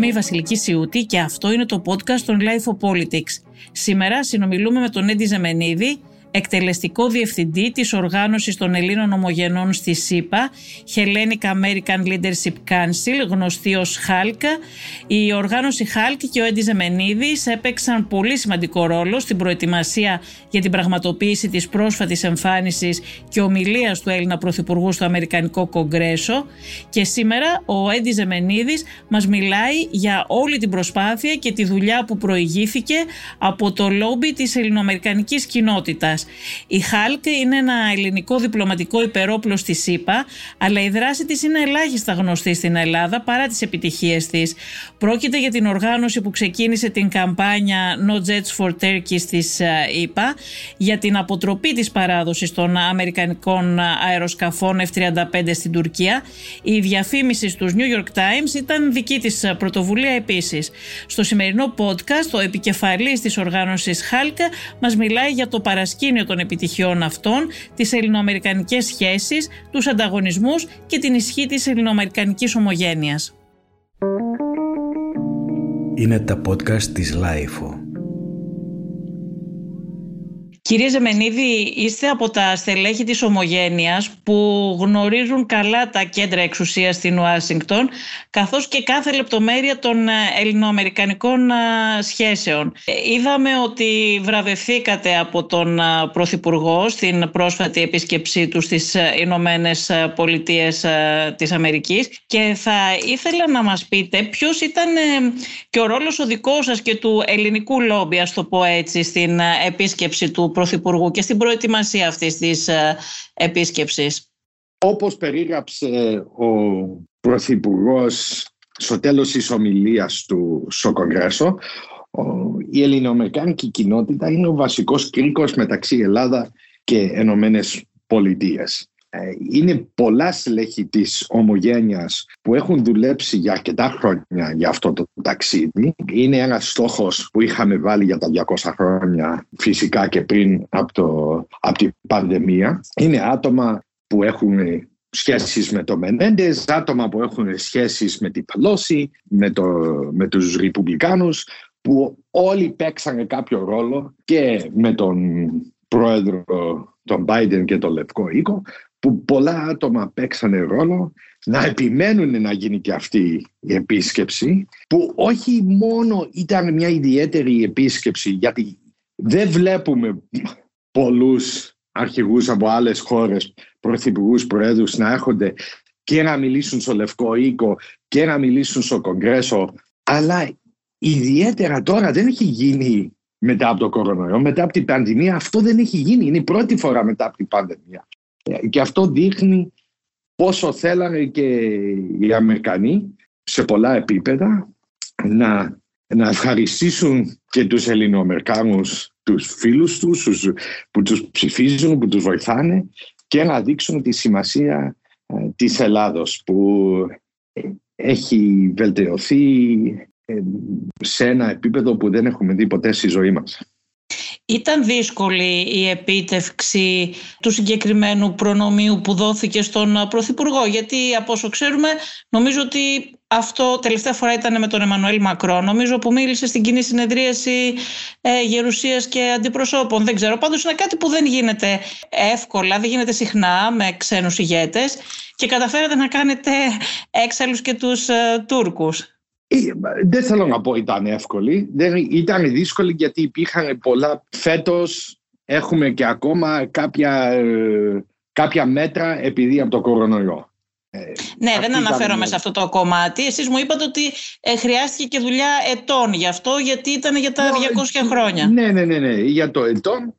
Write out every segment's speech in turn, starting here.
Είμαι η Βασιλική Σιούτη και αυτό είναι το podcast των Life of Politics. Σήμερα συνομιλούμε με τον Έντι Ζεμενίδη, εκτελεστικό διευθυντή της Οργάνωσης των Ελλήνων Ομογενών στη ΣΥΠΑ, Hellenic American Leadership Council, γνωστή ως HALC. Η οργάνωση HALC και ο Έντι Ζεμενίδης έπαιξαν πολύ σημαντικό ρόλο στην προετοιμασία για την πραγματοποίηση της πρόσφατης εμφάνισης και ομιλίας του Έλληνα Πρωθυπουργού στο Αμερικανικό Κογκρέσο και σήμερα ο Έντι Ζεμενίδης μας μιλάει για όλη την προσπάθεια και τη δουλειά που προηγήθηκε από το λόμπι της ελληνοαμερικανικής κοινότητας η ΧΑΛΚ είναι ένα ελληνικό διπλωματικό υπερόπλο στη ΣΥΠΑ, αλλά η δράση της είναι ελάχιστα γνωστή στην Ελλάδα παρά τις επιτυχίες της. Πρόκειται για την οργάνωση που ξεκίνησε την καμπάνια No Jets for Turkey της ΗΠΑ για την αποτροπή της παράδοσης των αμερικανικών αεροσκαφών F-35 στην Τουρκία. Η διαφήμιση στους New York Times ήταν δική της πρωτοβουλία επίσης. Στο σημερινό podcast, ο επικεφαλής της οργάνωσης HALC μας μιλάει για το παρασκήνιο των επιτυχιών αυτών, τις ελληνοαμερικανικές σχέσεις, τους ανταγωνισμούς και την ισχύ της ελληνοαμερικανικής ομογένειας. Είναι τα podcast της LiFO. Κύριε Ζεμενίδη, είστε από τα στελέχη της Ομογένειας που γνωρίζουν καλά τα κέντρα εξουσίας στην Ουάσιγκτον καθώς και κάθε λεπτομέρεια των ε, ελληνοαμερικανικών ε, σχέσεων. Ε, είδαμε ότι βραβευθήκατε από τον Πρωθυπουργό στην πρόσφατη επίσκεψή του στις Ηνωμένες Πολιτείες της Αμερικής και θα ήθελα να μας πείτε ποιος ήταν και ο ρόλος ο δικός σας και του ελληνικού λόμπι, ας το πω έτσι, στην επίσκεψη του Πρωθυπουργού και στην προετοιμασία αυτής της ε, επίσκεψης. Όπως περίγραψε ο Πρωθυπουργός στο τέλος της ομιλίας του στο Κογκρέσο, η ελληνοαμερικάνικη κοινότητα είναι ο βασικός κρίκος μεταξύ Ελλάδα και Ενωμένες Πολιτείες. Ε, είναι πολλά στελέχη της ομογένειας που έχουν δουλέψει για αρκετά χρόνια για αυτό το ταξίδι. Είναι ένας στόχος που είχαμε βάλει για τα 200 χρόνια φυσικά και πριν από, το, από την πανδημία. Είναι άτομα που έχουν σχέσεις με το Μενέντες, άτομα που έχουν σχέσεις με την Πελώση, με, το, με τους Ρεπουμπλικάνους, που όλοι παίξανε κάποιο ρόλο και με τον πρόεδρο τον Biden και τον Λευκό Οίκο που πολλά άτομα παίξανε ρόλο να επιμένουν να γίνει και αυτή η επίσκεψη που όχι μόνο ήταν μια ιδιαίτερη επίσκεψη γιατί δεν βλέπουμε πολλούς αρχηγούς από άλλες χώρες, πρωθυπουργούς, προέδρους να έρχονται και να μιλήσουν στο Λευκό Οίκο και να μιλήσουν στο Κογκρέσο. Αλλά ιδιαίτερα τώρα δεν έχει γίνει μετά από το κορονοϊό, μετά από την πανδημία. Αυτό δεν έχει γίνει, είναι η πρώτη φορά μετά από την πανδημία και αυτό δείχνει πόσο θέλανε και οι Αμερικανοί σε πολλά επίπεδα να, να ευχαριστήσουν και τους Ελληνοαμερικάνους τους φίλους τους που τους ψηφίζουν, που τους βοηθάνε και να δείξουν τη σημασία ε, της Ελλάδος που έχει βελτιωθεί ε, σε ένα επίπεδο που δεν έχουμε δει ποτέ στη ζωή μας. Ήταν δύσκολη η επίτευξη του συγκεκριμένου προνομίου που δόθηκε στον Πρωθυπουργό γιατί από όσο ξέρουμε νομίζω ότι αυτό τελευταία φορά ήταν με τον Εμμανουέλ Μακρό νομίζω που μίλησε στην κοινή συνεδρίαση ε, γερουσίας και αντιπροσώπων. Δεν ξέρω πάντως είναι κάτι που δεν γίνεται εύκολα δεν γίνεται συχνά με ξένους ηγέτες και καταφέρατε να κάνετε έξαλλους και τους ε, Τούρκους. ε, δεν θέλω να πω ήταν εύκολη. Δεν, ήταν δύσκολη γιατί υπήρχαν πολλά. Φέτος έχουμε και ακόμα κάποια, ε, κάποια μέτρα επειδή από το κορονοϊό. Ε, ναι, δεν αναφέρομαι σε αυτό το κομμάτι. Εσείς μου είπατε ότι χρειάστηκε και δουλειά ετών γι' αυτό, γιατί ήταν για τα 200 χρόνια. Ναι, ναι, ναι, ναι για το ετών.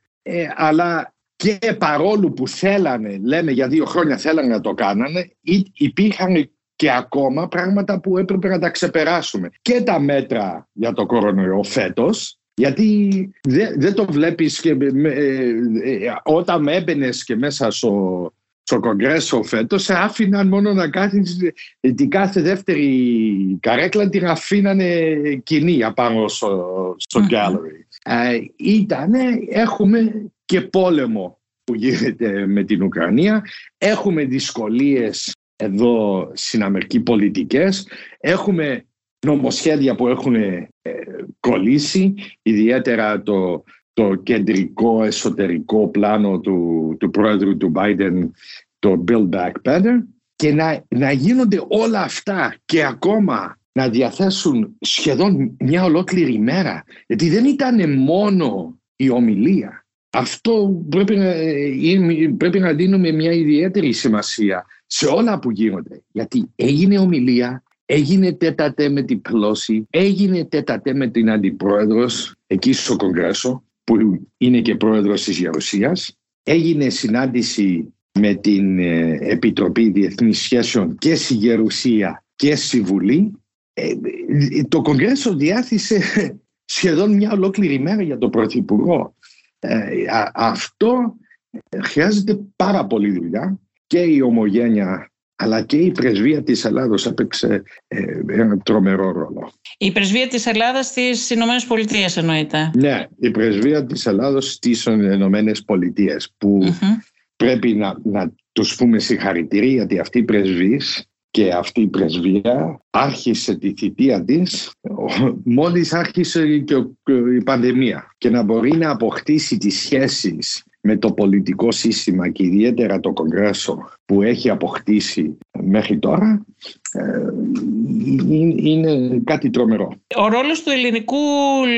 αλλά και παρόλο που θέλανε, λέμε για δύο χρόνια θέλανε να το κάνανε, υπήρχαν και ακόμα πράγματα που έπρεπε να τα ξεπεράσουμε. Και τα μέτρα για το κορονοϊό φέτος, γιατί δεν το βλέπεις και, ε, ε, όταν έμπαινες και μέσα στο, στο Κογκρέσο φέτος σε άφηναν μόνο να κάνεις την κάθε δεύτερη καρέκλα την αφήνανε κοινή απάνω στο, στο gallery. Ε, ήτανε, έχουμε και πόλεμο που γίνεται με την Ουκρανία. Έχουμε δυσκολίες εδώ συναμερικοί πολιτικές. Έχουμε νομοσχέδια που έχουν ε, κολλήσει, ιδιαίτερα το, το κεντρικό εσωτερικό πλάνο του, του πρόεδρου του Biden, το Build Back Better και να, να γίνονται όλα αυτά και ακόμα να διαθέσουν σχεδόν μια ολόκληρη μέρα. Γιατί δεν ήταν μόνο η ομιλία. Αυτό πρέπει να, πρέπει να δίνουμε μια ιδιαίτερη σημασία σε όλα που γίνονται. Γιατί έγινε ομιλία, έγινε τέτατε με την Πλώση, έγινε τέτατε με την Αντιπρόεδρος εκεί στο Κογκρέσο, που είναι και πρόεδρος της Γερουσίας. Έγινε συνάντηση με την ε, Επιτροπή Διεθνής Σχέσεων και στη Γερουσία και στη Βουλή. Ε, το Κογκρέσο διάθεσε σχεδόν μια ολόκληρη μέρα για τον Πρωθυπουργό. Ε, αυτό χρειάζεται πάρα πολύ δουλειά και η ομογένεια αλλά και η πρεσβεία της Ελλάδος έπαιξε ένα τρομερό ρόλο. Η πρεσβεία της Ελλάδας στις Ηνωμένες Πολιτείες εννοείται. Ναι, η πρεσβεία της Ελλάδος στις Ηνωμένες Πολιτείες που πρέπει να, να τους πούμε συγχαρητήρια γιατί αυτή η πρεσβής και αυτή η πρεσβεία άρχισε τη θητεία της μόλις άρχισε και η πανδημία και να μπορεί να αποκτήσει τις σχέσεις με το πολιτικό σύστημα και ιδιαίτερα το Κογκρέσο που έχει αποκτήσει μέχρι τώρα ε, είναι κάτι τρομερό. Ο ρόλος του ελληνικού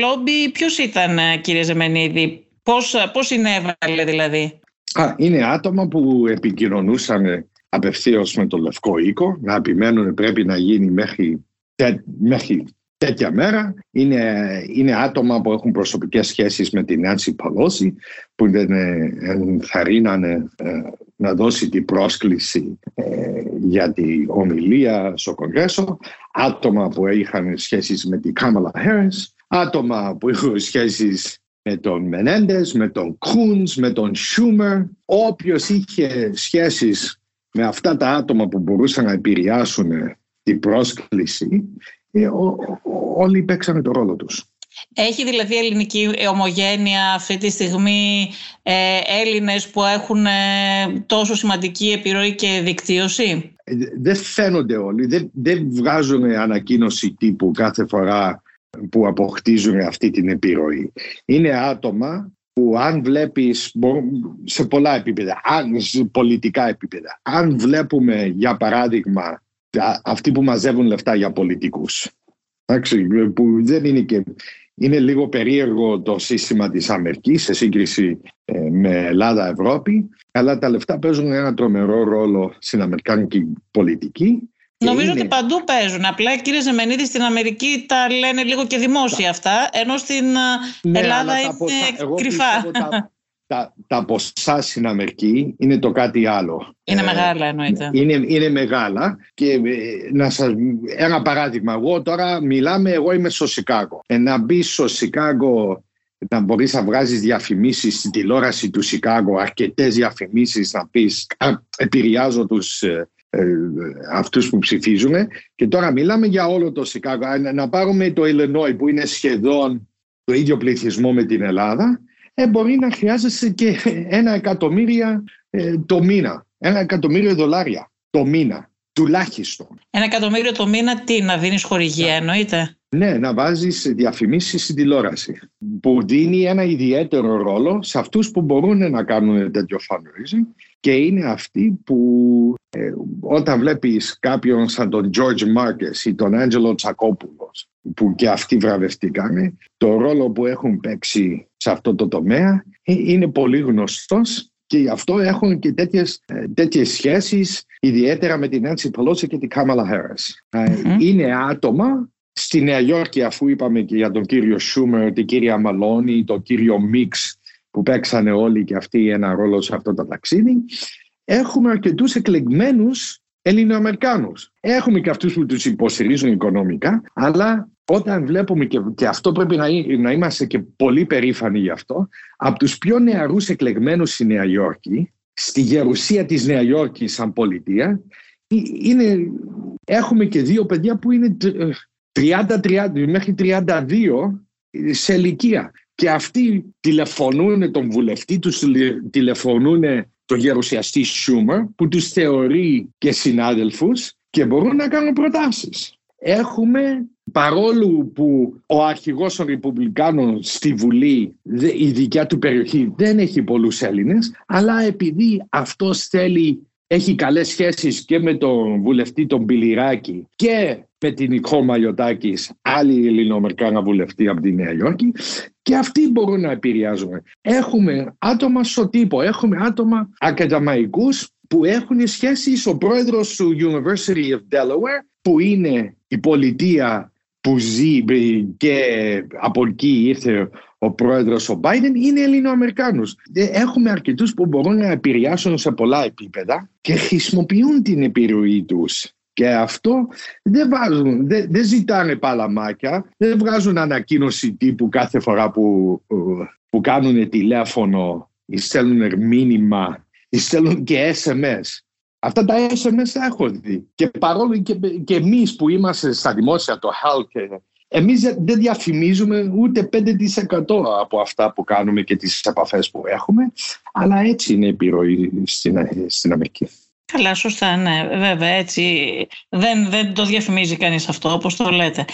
λόμπι ποιος ήταν κύριε Ζεμενίδη, πώς, πώς συνέβαλε δηλαδή; Α, είναι άτομα που επικοινωνούσαν απευθείως με το Λευκό Οίκο, να επιμένουν πρέπει να γίνει μέχρι, μέχρι τέτοια μέρα. Είναι, είναι άτομα που έχουν προσωπικές σχέσεις με την Νάνση Παλώση, που δεν ενθαρρύνανε ε, να δώσει την πρόσκληση ε, για την ομιλία στο Κογκρέσο, άτομα που είχαν σχέσεις με την Κάμαλα Χέρες, άτομα που είχαν σχέσεις με τον Μενέντες, με τον Κούνς, με τον Σούμερ. Όποιος είχε σχέσεις με αυτά τα άτομα που μπορούσαν να επηρεάσουν την πρόσκληση, ε, όλοι παίξανε το ρόλο τους. Έχει δηλαδή ελληνική ομογένεια αυτή τη στιγμή ε, Έλληνες που έχουν ε, τόσο σημαντική επιρροή και δικτύωση; Ε, δεν φαίνονται όλοι, δεν, δεν βγάζουν ανακοίνωση τύπου κάθε φορά που αποκτήσουν αυτή την επιρροή. Είναι άτομα που αν βλέπεις σε πολλά επίπεδα, αν, σε πολιτικά επίπεδα, αν βλέπουμε για παράδειγμα αυτοί που μαζεύουν λεφτά για πολιτικούς, που δεν είναι και είναι λίγο περίεργο το σύστημα της Αμερικής σε σύγκριση ε, με Ελλάδα-Ευρώπη, αλλά τα λεφτά παίζουν ένα τρομερό ρόλο στην Αμερικάνικη πολιτική Νομίζω ότι παντού παίζουν. Απλά κύριε Ζεμενίδη στην Αμερική τα λένε λίγο και δημόσια αυτά, ενώ στην ναι, Ελλάδα είναι ποσά, κρυφά. Τα, τα, τα ποσά στην Αμερική είναι το κάτι άλλο. Είναι ε, μεγάλα εννοείται. Είναι, είναι μεγάλα και ε, να σας, ένα παράδειγμα. Εγώ τώρα μιλάμε, εγώ είμαι στο Σικάγο. Ε, να μπει στο Σικάγο να μπορείς να βγάζεις διαφημίσεις στην τηλεόραση του Σικάγο, αρκετές διαφημίσεις να πεις επηρεάζω τους ε, ε, αυτούς που ψηφίζουν και τώρα μιλάμε για όλο το Σικάγο. Να πάρουμε το Ιλενόι που είναι σχεδόν το ίδιο πληθυσμό με την Ελλάδα ε, μπορεί να χρειάζεσαι και ένα εκατομμύρια ε, το μήνα. Ένα εκατομμύριο δολάρια το μήνα. Τουλάχιστον. Ένα εκατομμύριο το μήνα τι, να δίνεις χορηγία, εννοείται; Ναι, να βάζεις διαφημίσεις στην τηλεόραση που δίνει ένα ιδιαίτερο ρόλο σε αυτούς που μπορούν να κάνουν τέτοιο fundraising και είναι αυτοί που ε, όταν βλέπεις κάποιον σαν τον George Marcus ή τον Άντζελο Τσακόπουλος που και αυτοί βραβευτήκαν, το ρόλο που έχουν παίξει σε αυτό το τομέα ε, είναι πολύ γνωστός και γι' αυτό έχουν και τέτοιες, ε, τέτοιες σχέσεις ιδιαίτερα με την Nancy Pelosi και την Kamala Harris. Mm-hmm. Είναι άτομα στη Νέα Υόρκη αφού είπαμε και για τον κύριο Σούμερ, την κυρία Μαλόνι, τον κύριο Μίξ που παίξανε όλοι και αυτοί ένα ρόλο σε αυτό το ταξίδι έχουμε αρκετούς εκλεγμένους Ελληνοαμερικάνους. Έχουμε και αυτούς που τους υποστηρίζουν οικονομικά, αλλά όταν βλέπουμε και, και αυτό πρέπει να, να είμαστε και πολύ περήφανοι γι' αυτό, από τους πιο νεαρούς εκλεγμένους στη Νέα Υόρκη, στη γερουσία της Νέα Υόρκης σαν πολιτεία, ε, είναι, έχουμε και δύο παιδιά που είναι 30-30 μέχρι 32 σε ηλικία. Και αυτοί τηλεφωνούν τον βουλευτή, τους τηλεφωνούν τον γερουσιαστή Σούμερ που τους θεωρεί και συνάδελφους και μπορούν να κάνουν προτάσεις. Έχουμε παρόλο που ο αρχηγός των Ρεπουμπλικάνων στη Βουλή, η δικιά του περιοχή δεν έχει πολλούς Έλληνες, αλλά επειδή αυτός θέλει έχει καλές σχέσεις και με τον βουλευτή τον Πιλιράκη και με την Νικό Μαγιωτάκης, άλλη Ελληνοαμερικάνα βουλευτή από τη Νέα Υόρκη και αυτοί μπορούν να επηρεάζουν. Έχουμε άτομα στο τύπο, έχουμε άτομα ακαδημαϊκούς που έχουν σχέσεις. Ο πρόεδρος του University of Delaware που είναι η πολιτεία που ζει και από εκεί ήρθε ο πρόεδρος ο Biden είναι Ελληνοαμερικάνους. Ε, έχουμε αρκετούς που μπορούν να επηρεάσουν σε πολλά επίπεδα και χρησιμοποιούν την επιρροή τους. Και αυτό δεν, βάζουν, δεν, δεν ζητάνε παλαμάκια, δεν βγάζουν ανακοίνωση τύπου κάθε φορά που, που κάνουν τηλέφωνο ή στέλνουν μήνυμα ή στέλνουν και SMS. Αυτά τα SMS τα έχω δει. Και παρόλο και, και εμείς που είμαστε στα δημόσια, το health, εμείς δεν διαφημίζουμε ούτε 5% από αυτά που κάνουμε και τις επαφές που έχουμε, αλλά έτσι είναι η επιρροή στην, στην Αμερική. Καλά, σωστά, ναι, βέβαια, έτσι δεν, δεν το διαφημίζει κανείς αυτό, όπως το λέτε.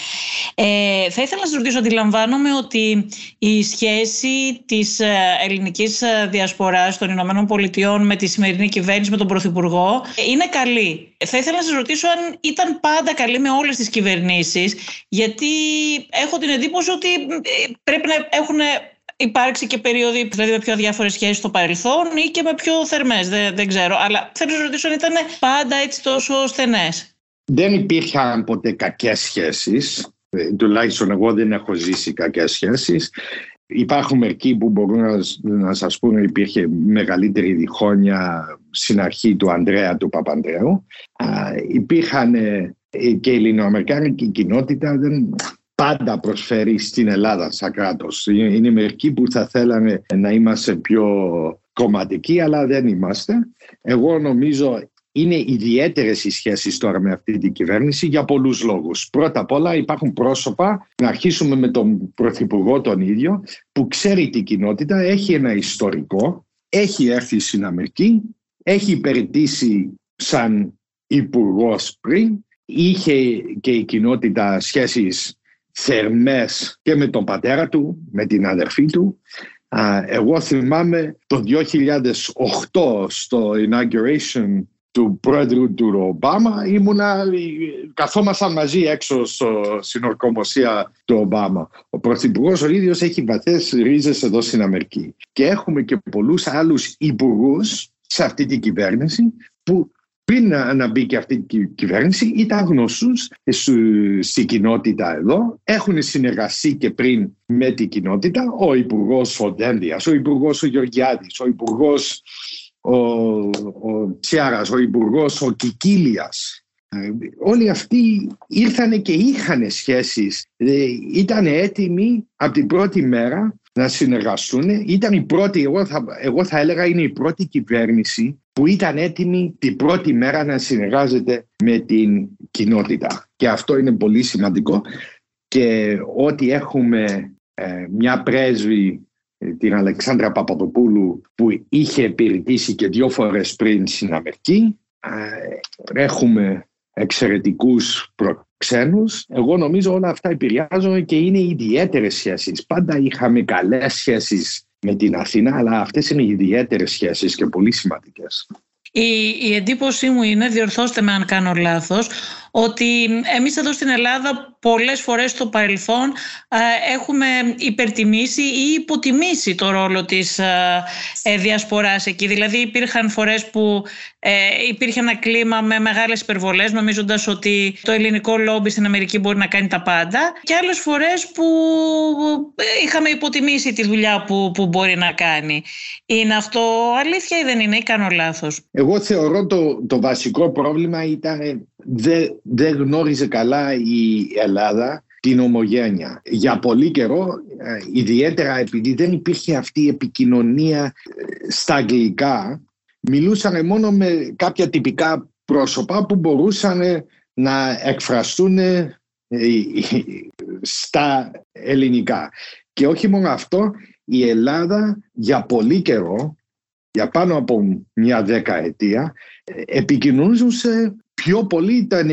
Ε, θα ήθελα να σας ρωτήσω, αντιλαμβάνομαι ότι η σχέση της ε, ελληνικής ε, διασποράς των Ηνωμένων Πολιτειών με τη σημερινή κυβέρνηση, με τον Πρωθυπουργό, είναι καλή. Θα ήθελα να σας ρωτήσω αν ήταν πάντα καλή με όλες τις κυβερνήσεις, γιατί έχω την εντύπωση ότι ε, πρέπει να έχουν υπάρξει και περίοδοι δηλαδή με πιο διάφορες σχέσεις στο παρελθόν ή και με πιο θερμές. Δεν, δεν ξέρω. Αλλά θέλω να ρωτήσω αν ήταν πάντα έτσι τόσο στενές. Δεν υπήρχαν ποτέ κακές σχέσεις. Ε, τουλάχιστον εγώ δεν έχω ζήσει κακές σχέσεις. Υπάρχουν μερικοί που μπορούν να, να σας πούνε υπήρχε μεγαλύτερη διχόνοια στην αρχή του Ανδρέα του Παπανδρέου. υπήρχαν ε, και η ελληνοαμερικάνικη κοινότητα δεν, πάντα προσφέρει στην Ελλάδα σαν κράτος. Είναι μερικοί που θα θέλανε να είμαστε πιο κομματικοί, αλλά δεν είμαστε. Εγώ νομίζω είναι ιδιαίτερες οι σχέσεις τώρα με αυτή την κυβέρνηση για πολλούς λόγους. Πρώτα απ' όλα υπάρχουν πρόσωπα, να αρχίσουμε με τον Πρωθυπουργό τον ίδιο, που ξέρει την κοινότητα, έχει ένα ιστορικό, έχει έρθει στην Αμερική, έχει υπηρετήσει σαν υπουργός πριν, είχε και η κοινότητα σχέσεις θερμές και με τον πατέρα του, με την αδερφή του. Εγώ θυμάμαι το 2008 στο inauguration του πρόεδρου του Ομπάμα ήμουνα, καθόμασταν μαζί έξω στο, στην ορκομοσία του Ομπάμα. Ο Πρωθυπουργός ο ίδιος έχει βαθές ρίζες εδώ στην Αμερική. Και έχουμε και πολλούς άλλους υπουργούς σε αυτή την κυβέρνηση που πριν να μπει και αυτή η κυβέρνηση ήταν γνωστούς στην κοινότητα εδώ. Έχουν συνεργαστεί και πριν με την κοινότητα ο Υπουργός ο ο Υπουργός ο Γεωργιάδης, ο Υπουργός ο, ο Τσιάρας, ο Υπουργός ο Κικίλιας. Ε, όλοι αυτοί ήρθαν και είχαν σχέσεις. Ε, ήταν έτοιμοι από την πρώτη μέρα να συνεργαστούν. Ήταν η πρώτη, εγώ θα, εγώ θα έλεγα είναι η πρώτη κυβέρνηση που ήταν έτοιμη την πρώτη μέρα να συνεργάζεται με την κοινότητα. Και αυτό είναι πολύ σημαντικό και ότι έχουμε ε, μια πρέσβη ε, την Αλεξάνδρα Παπαδοπούλου που είχε υπηρετήσει και δύο φορές πριν στην Αμερική. Ε, έχουμε εξαιρετικούς προξένους. Εγώ νομίζω όλα αυτά επηρεάζουν και είναι ιδιαίτερες σχέσεις. Πάντα είχαμε καλές σχέσεις με την Αθήνα, αλλά αυτές είναι ιδιαίτερες σχέσεις και πολύ σημαντικές. Η, η εντύπωσή μου είναι, διορθώστε με αν κάνω λάθος, ότι εμείς εδώ στην Ελλάδα πολλές φορές στο παρελθόν ε, έχουμε υπερτιμήσει ή υποτιμήσει το ρόλο της ε, ε, διασποράς εκεί. Δηλαδή υπήρχαν φορές που υπήρχε ένα κλίμα με μεγάλες υπερβολές νομίζοντας ότι το ελληνικό λόμπι στην Αμερική μπορεί να κάνει τα πάντα και άλλες φορές που είχαμε υποτιμήσει τη δουλειά που, που μπορεί να κάνει. Είναι αυτό αλήθεια ή δεν είναι ή κάνω λάθος; Εγώ θεωρώ το, το βασικό πρόβλημα ήταν δεν, δεν γνώριζε καλά η Ελλάδα την ομογένεια. Για πολύ καιρό, ε, ιδιαίτερα επειδή δεν υπήρχε αυτή η επικοινωνία ε, στα αγγλικά, μιλούσαν μόνο με κάποια τυπικά πρόσωπα που μπορούσαν να εκφραστούν ε, στα ελληνικά. Και όχι μόνο αυτό, η Ελλάδα για πολύ καιρό, για πάνω από μια δεκαετία, επικοινωνούσε πιο πολύ το 90%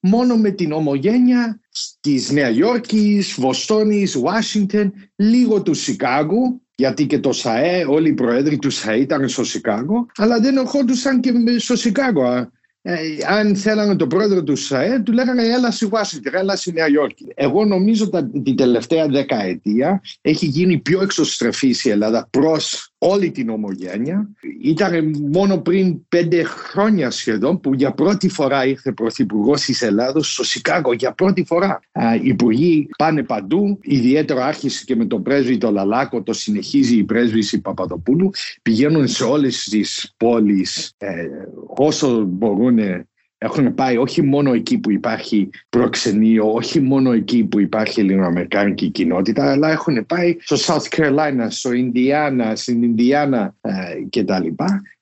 μόνο με την ομογένεια της Νέα Υόρκης, Βοστόνης, Ουάσιγκτον, λίγο του Σικάγου, γιατί και το ΣΑΕ, όλοι οι προέδροι του ΣΑΕ ήταν στο Σικάγο, αλλά δεν ερχόντουσαν και στο Σικάγο. Ε, αν θέλανε τον πρόεδρο του ΣΑΕ, του λέγανε έλα στη Ουάσιγκτον, έλα στη Νέα Υόρκη. Εγώ νομίζω ότι την τελευταία δεκαετία έχει γίνει πιο εξωστρεφής η Ελλάδα προς όλη την ομογένεια. Ήταν μόνο πριν πέντε χρόνια σχεδόν που για πρώτη φορά ήρθε πρωθυπουργός της Ελλάδος στο Σικάγο. Για πρώτη φορά. Οι υπουργοί πάνε παντού. Ιδιαίτερα άρχισε και με τον πρέσβη το Λαλάκο, το συνεχίζει η πρέσβηση Παπαδοπούλου. Πηγαίνουν σε όλες τις πόλεις ε, όσο μπορούν έχουν πάει όχι μόνο εκεί που υπάρχει προξενείο, όχι μόνο εκεί που υπάρχει ελληνοαμερικάνικη κοινότητα, αλλά έχουν πάει στο South Carolina, στο Ινδιάνα, στην Ινδιάνα ε, κτλ.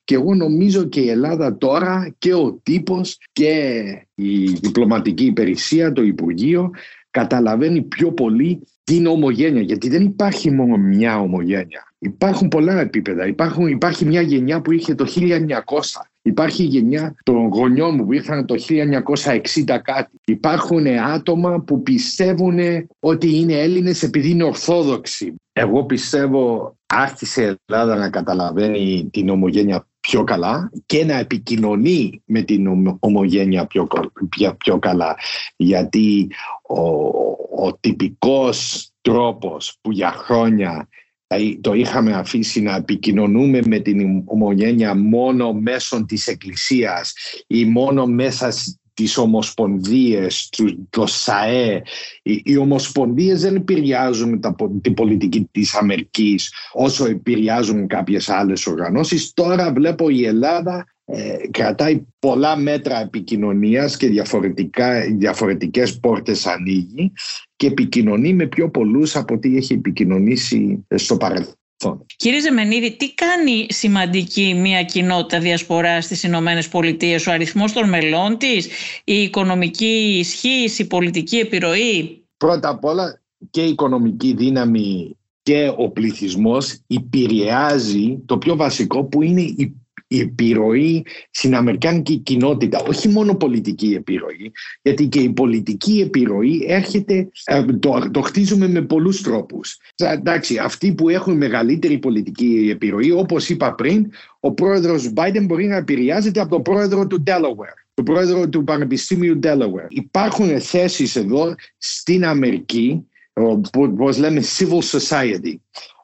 Και εγώ νομίζω και η Ελλάδα τώρα και ο τύπος και η διπλωματική υπηρεσία, το Υπουργείο καταλαβαίνει πιο πολύ την ομογένεια, γιατί δεν υπάρχει μόνο μια ομογένεια. Υπάρχουν πολλά επίπεδα. Υπάρχουν, υπάρχει μια γενιά που είχε το 1900 Υπάρχει η γενιά των γονιών μου που ήρθαν το 1960 κάτι. Υπάρχουν άτομα που πιστεύουν ότι είναι Έλληνες επειδή είναι Ορθόδοξοι. Εγώ πιστεύω άρχισε η Ελλάδα να καταλαβαίνει την ομογένεια πιο καλά και να επικοινωνεί με την ομογένεια πιο, πιο, πιο καλά. Γιατί ο, ο τυπικός τρόπος που για χρόνια το είχαμε αφήσει να επικοινωνούμε με την ομογένεια μόνο μέσω της Εκκλησίας ή μόνο μέσα τις ομοσπονδίες, το ΣΑΕ. Οι, οι ομοσπονδίες δεν επηρεάζουν τα, την πολιτική της Αμερικής όσο επηρεάζουν κάποιες άλλες οργανώσεις. Τώρα βλέπω η Ελλάδα ε, κρατάει πολλά μέτρα επικοινωνίας και διαφορετικά, διαφορετικές πόρτες ανοίγει και επικοινωνεί με πιο πολλούς από ό,τι έχει επικοινωνήσει στο παρελθόν. Κύριε Ζεμενίδη, τι κάνει σημαντική μια κοινότητα διασπορά στις Ηνωμένες Πολιτείες, ο αριθμός των μελών της, η οικονομική ισχύ, η πολιτική επιρροή; Πρώτα απ' όλα και η οικονομική δύναμη και ο πληθυσμός επηρεάζει το πιο βασικό που είναι η η επιρροή στην Αμερικάνικη κοινότητα, όχι μόνο πολιτική επιρροή, γιατί και η πολιτική επιρροή έρχεται, ε, το, το χτίζουμε με πολλούς τρόπους. Εντάξει, αυτοί που έχουν μεγαλύτερη πολιτική επιρροή, όπως είπα πριν, ο πρόεδρος Biden μπορεί να επηρεάζεται από τον πρόεδρο του Delaware του πρόεδρο του Πανεπιστήμιου Delaware. Υπάρχουν θέσεις εδώ στην Αμερική, όπως λέμε civil society,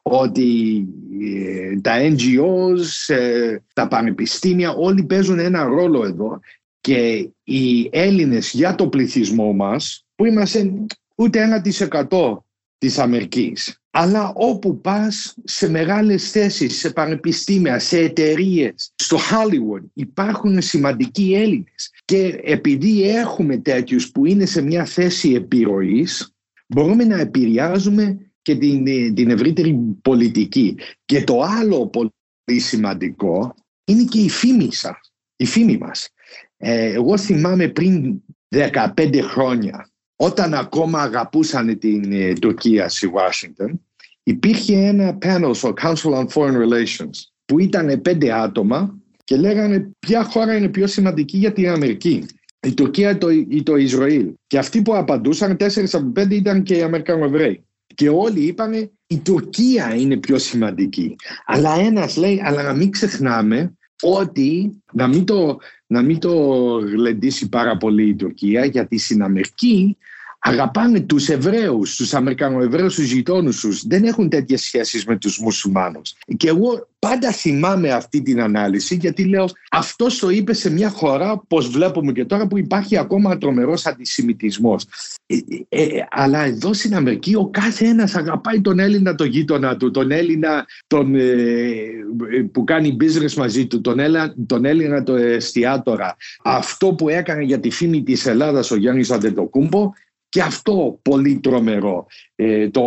ότι ε, τα NGOs, ε, τα πανεπιστήμια, όλοι παίζουν ένα ρόλο εδώ και οι Έλληνες για το πληθυσμό μας, που είμαστε ούτε ένα της εκατό της Αμερικής, αλλά όπου πας σε μεγάλες θέσεις, σε πανεπιστήμια, σε εταιρείες, στο Hollywood υπάρχουν σημαντικοί Έλληνες. Και επειδή έχουμε τέτοιους που είναι σε μια θέση επιρροής, μπορούμε να επηρεάζουμε και την, την ευρύτερη πολιτική. Και το άλλο πολύ σημαντικό είναι και η φήμη σας, η φήμη μας. Ε, εγώ θυμάμαι πριν 15 χρόνια, όταν ακόμα αγαπούσαν την ε, Τουρκία στη Washington, υπήρχε ένα panel στο Council on Foreign Relations που ήταν πέντε άτομα και λέγανε ποια χώρα είναι πιο σημαντική για την Αμερική. Η Τουρκία ή το, Ισραήλ. Και αυτοί που απαντούσαν, τέσσερις από πέντε ήταν και οι Αμερικανοί και όλοι είπαν η Τουρκία είναι πιο σημαντική. Αλλά ένας λέει, αλλά να μην ξεχνάμε ότι να μην το, να μην το γλεντήσει πάρα πολύ η Τουρκία γιατί στην Αμερική αγαπάνε τους Εβραίους, τους Αμερικανοεβραίους, τους γειτόνους τους. Δεν έχουν τέτοιες σχέσεις με τους μουσουλμάνους. Και εγώ πάντα θυμάμαι αυτή την ανάλυση γιατί λέω αυτός το είπε σε μια χώρα πως βλέπουμε και τώρα που υπάρχει ακόμα τρομερός αντισημιτισμός. Ε, ε, ε, αλλά εδώ στην Αμερική ο κάθε ένας αγαπάει τον Έλληνα τον γείτονα του, τον Έλληνα τον, που κάνει business μαζί του, τον, Έλληνα, τον Έλληνα το εστιατόρα. Αυτό που έκανε για τη φήμη της Ελλάδας ο Γιάννης Αντετοκούμπο και αυτό πολύ τρομερό. Ε, το,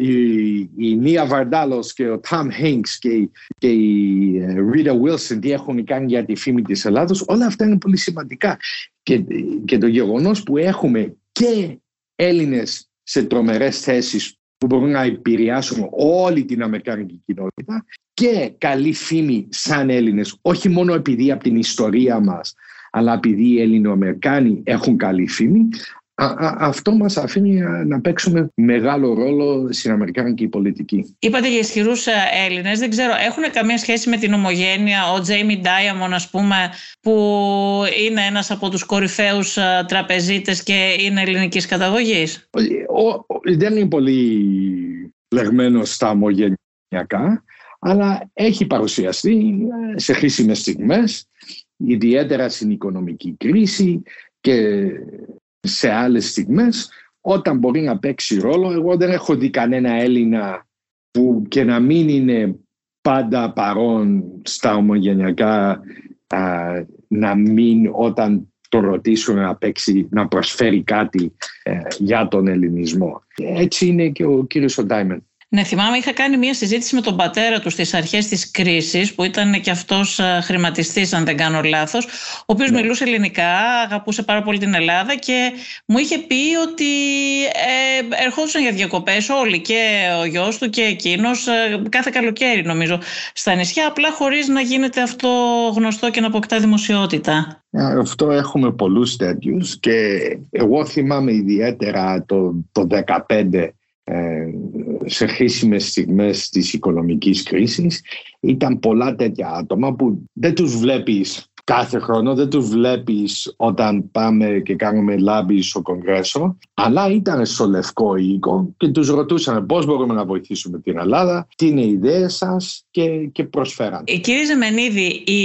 η, η Νία Βαρντάλος και ο Τάμ Χέινξ και, και η Ρίτα Βίλσον τι έχουν κάνει για τη φήμη της Ελλάδος, όλα αυτά είναι πολύ σημαντικά. Και, και το γεγονός που έχουμε και Έλληνες σε τρομερές θέσεις που μπορούν να επηρεάσουν όλη την Αμερικανική κοινότητα και καλή φήμη σαν Έλληνες, όχι μόνο επειδή από την ιστορία μας, αλλά επειδή οι Έλληνο-Αμερικάνοι έχουν καλή φήμη, αυτό μας αφήνει να παίξουμε μεγάλο ρόλο στην Αμερικάνικη πολιτική. Είπατε για ισχυρούς ε, Έλληνες, δεν ξέρω, έχουν καμία σχέση με την ομογένεια, ο Τζέιμι Ντάιαμον ας πούμε, που είναι ένας από τους κορυφαίους ε, τραπεζίτες και είναι ελληνικής καταγωγής; δεν είναι πολύ λεγμένο στα ομογενειακά, αλλά έχει παρουσιαστεί ε, σε χρήσιμες στιγμές, ιδιαίτερα στην οικονομική κρίση και σε άλλες στιγμές όταν μπορεί να παίξει ρόλο. Εγώ δεν έχω δει κανένα Έλληνα που και να μην είναι πάντα παρόν στα ομογενειακά να μην όταν το ρωτήσουν να παίξει, να προσφέρει κάτι ε, για τον ελληνισμό. Έτσι είναι και ο κύριος Οντάιμεν. Ναι, θυμάμαι, είχα κάνει μια συζήτηση με τον πατέρα του στις αρχές της κρίσης, που ήταν και αυτός ε, χρηματιστής, αν δεν κάνω λάθος, ο οποίος ναι. μιλούσε ελληνικά, αγαπούσε πάρα πολύ την Ελλάδα και μου είχε πει ότι ε, ερχόντουσαν για διακοπές όλοι, και ο γιος του και εκείνος, ε, κάθε καλοκαίρι νομίζω, στα νησιά, απλά χωρίς να γίνεται αυτό γνωστό και να αποκτά δημοσιότητα. Ε, αυτό έχουμε πολλούς τέτοιους και εγώ θυμάμαι ιδιαίτερα το, το 2015 ε, σε χρήσιμες στιγμές της οικονομικής κρίσης ήταν πολλά τέτοια άτομα που δεν τους βλέπεις κάθε χρόνο, δεν τους βλέπεις όταν πάμε και κάνουμε λάμπη στο Κογκρέσο αλλά ήταν στο Λευκό Οίκο και τους ρωτούσαν πώς μπορούμε να βοηθήσουμε την Ελλάδα, τι είναι οι ιδέες σας και, και προσφέραν. Ε, κύριε Ζεμενίδη, η,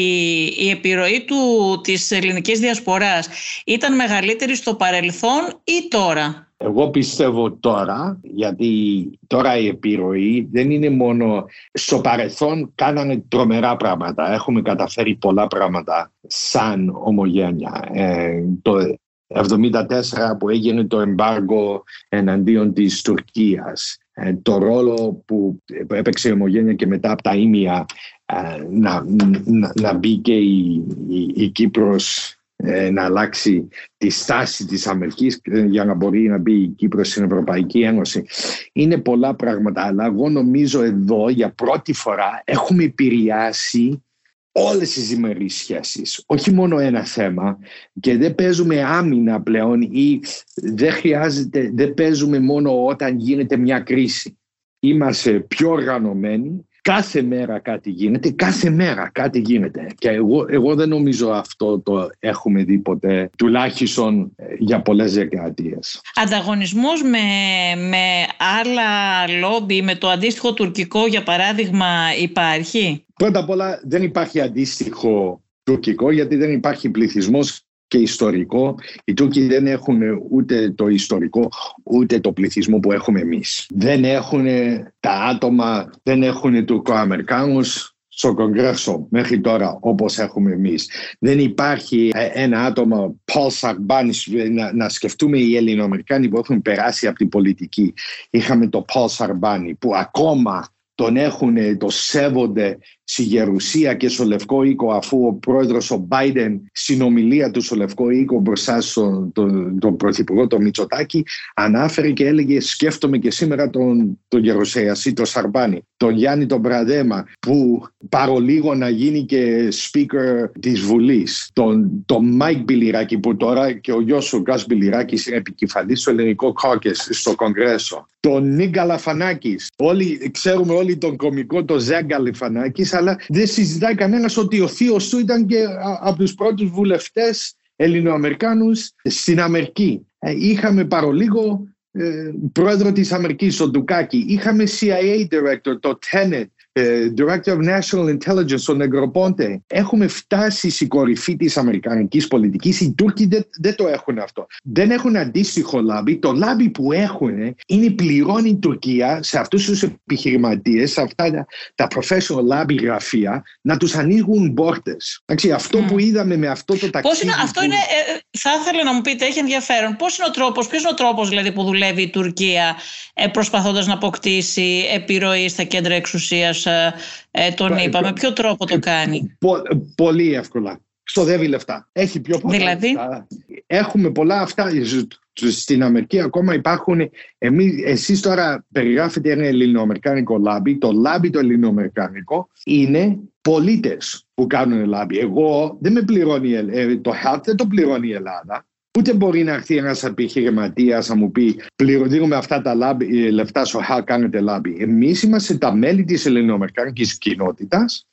η επιρροή του της ελληνικής διασποράς ήταν μεγαλύτερη στο παρελθόν ή τώρα; Εγώ πιστεύω τώρα, γιατί τώρα η επιρροή δεν είναι μόνο στο παρελθόν κάνανε τρομερά πράγματα. Έχουμε καταφέρει πολλά πράγματα σαν ομογένεια. Ε, το 1974 που έγινε το εμπάργο εναντίον της Τουρκίας. Ε, το ρόλο που έπαιξε η ομογένεια και μετά από τα ίμια ε, να, να, να μπει και η, η, η Κύπρος ε, να αλλάξει τη στάση της Αμερικής ε, για να μπορεί να μπει η Κύπρος στην Ευρωπαϊκή Ένωση. Είναι πολλά πράγματα, αλλά εγώ νομίζω εδώ για πρώτη φορά έχουμε επηρεάσει όλες τις διμερείς σχέσεις. Όχι μόνο ένα θέμα και δεν παίζουμε άμυνα πλέον ή δεν χρειάζεται, δεν παίζουμε μόνο όταν γίνεται μια κρίση. Είμαστε πιο οργανωμένοι Κάθε μέρα κάτι γίνεται, κάθε μέρα κάτι γίνεται. Και εγώ, εγώ δεν νομίζω αυτό το έχουμε δει ποτέ, τουλάχιστον ε, για πολλές δεκαετίες. Ανταγωνισμός με, με άλλα λόμπι, με το αντίστοιχο τουρκικό για παράδειγμα υπάρχει; Πρώτα απ' όλα δεν υπάρχει αντίστοιχο τουρκικό γιατί δεν υπάρχει πληθυσμός και ιστορικό. Οι Τούρκοι δεν έχουν ούτε το ιστορικό ούτε το πληθυσμό που έχουμε εμείς. Δεν έχουν τα άτομα, δεν έχουν Τουρκοαμερικάνους στο Κογκρέσο μέχρι τώρα όπως έχουμε εμείς. Δεν υπάρχει ε, ένα άτομο, Paul Sarbanes, να, να σκεφτούμε οι Ελληνοαμερικάνοι που έχουν περάσει από την πολιτική. Είχαμε το Paul Sarbani που ακόμα τον έχουν, το σέβονται στη Γερουσία και στο Λευκό Οίκο αφού ο πρόεδρος ο Biden συνομιλία του στο Λευκό Οίκο μπροστά στον τον, τον πρωθυπουργό τον Μητσοτάκη ανάφερε και έλεγε σκέφτομαι και σήμερα τον, τον Γερουσιαστή τον Σαρμπάνη τον Γιάννη τον Μπραδέμα που παρολίγο να γίνει και speaker της Βουλής τον, τον Μάικ Μπιλιράκη που τώρα και ο γιος ο Γκάς Μπιλιράκης είναι επικεφαλής στο ελληνικό caucus στο Κογκρέσο τον Νικ Γαλιφιανάκης όλοι, ξέρουμε όλοι τον κωμικό τον Ζακ Γαλιφιανάκης αλλά δεν συζητάει κανένας ότι ο θείος του ήταν και από τους πρώτους βουλευτές Ελληνοαμερικάνους στην Αμερική. Ε, είχαμε παρολίγο ε, πρόεδρο της Αμερικής, ο Ντουκάκη. Είχαμε CIA director, το Tenet. Ε, Director of National Intelligence, ο Νεγκροπόντε. Έχουμε φτάσει στην κορυφή της Αμερικανικής πολιτικής. Οι Τούρκοι δεν, δεν το έχουν αυτό. Δεν έχουν αντίστοιχο λάμπι. Το λάμπι που έχουν είναι πληρώνει η Τουρκία σε αυτούς τους επιχειρηματίες, σε αυτά τα, professional λάμπι γραφεία, να τους ανοίγουν πόρτες. Αυτό mm. που είδαμε με αυτό το ταξίδι. είναι, αυτό είναι, ε, θα ήθελα να μου πείτε, έχει ενδιαφέρον. Πώς είναι ο τρόπος, ποιος είναι ο τρόπος δηλαδή, που δουλεύει η Τουρκία ε, προσπαθώντας να αποκτήσει επιρροή στα κέντρα εξουσίας ε, ε, τον είπα. Με ποιο τρόπο το κάνει; πολύ εύκολα. Ξοδεύει λεφτά. Έχει πιο πολλά δηλαδή; λεφτά. έχουμε πολλά αυτά στην Αμερική ακόμα υπάρχουν εμείς, εσείς τώρα περιγράφετε ένα ελληνοαμερικάνικο λάμπι το λάμπι το ελληνοαμερικάνικο είναι πολίτες που κάνουν λάμπι εγώ δεν με πληρώνει ε, το HELP δεν το πληρώνει η Ελλάδα Ούτε μπορεί να έρθει ένας επιχειρηματίας να μου πει: Πληρώνουμε αυτά τα λάμπι, ε, λεφτά στο ΧΑ, κάνετε λάμπι. Εμείς είμαστε τα μέλη της ελληνοαμερικάνικη κοινότητας.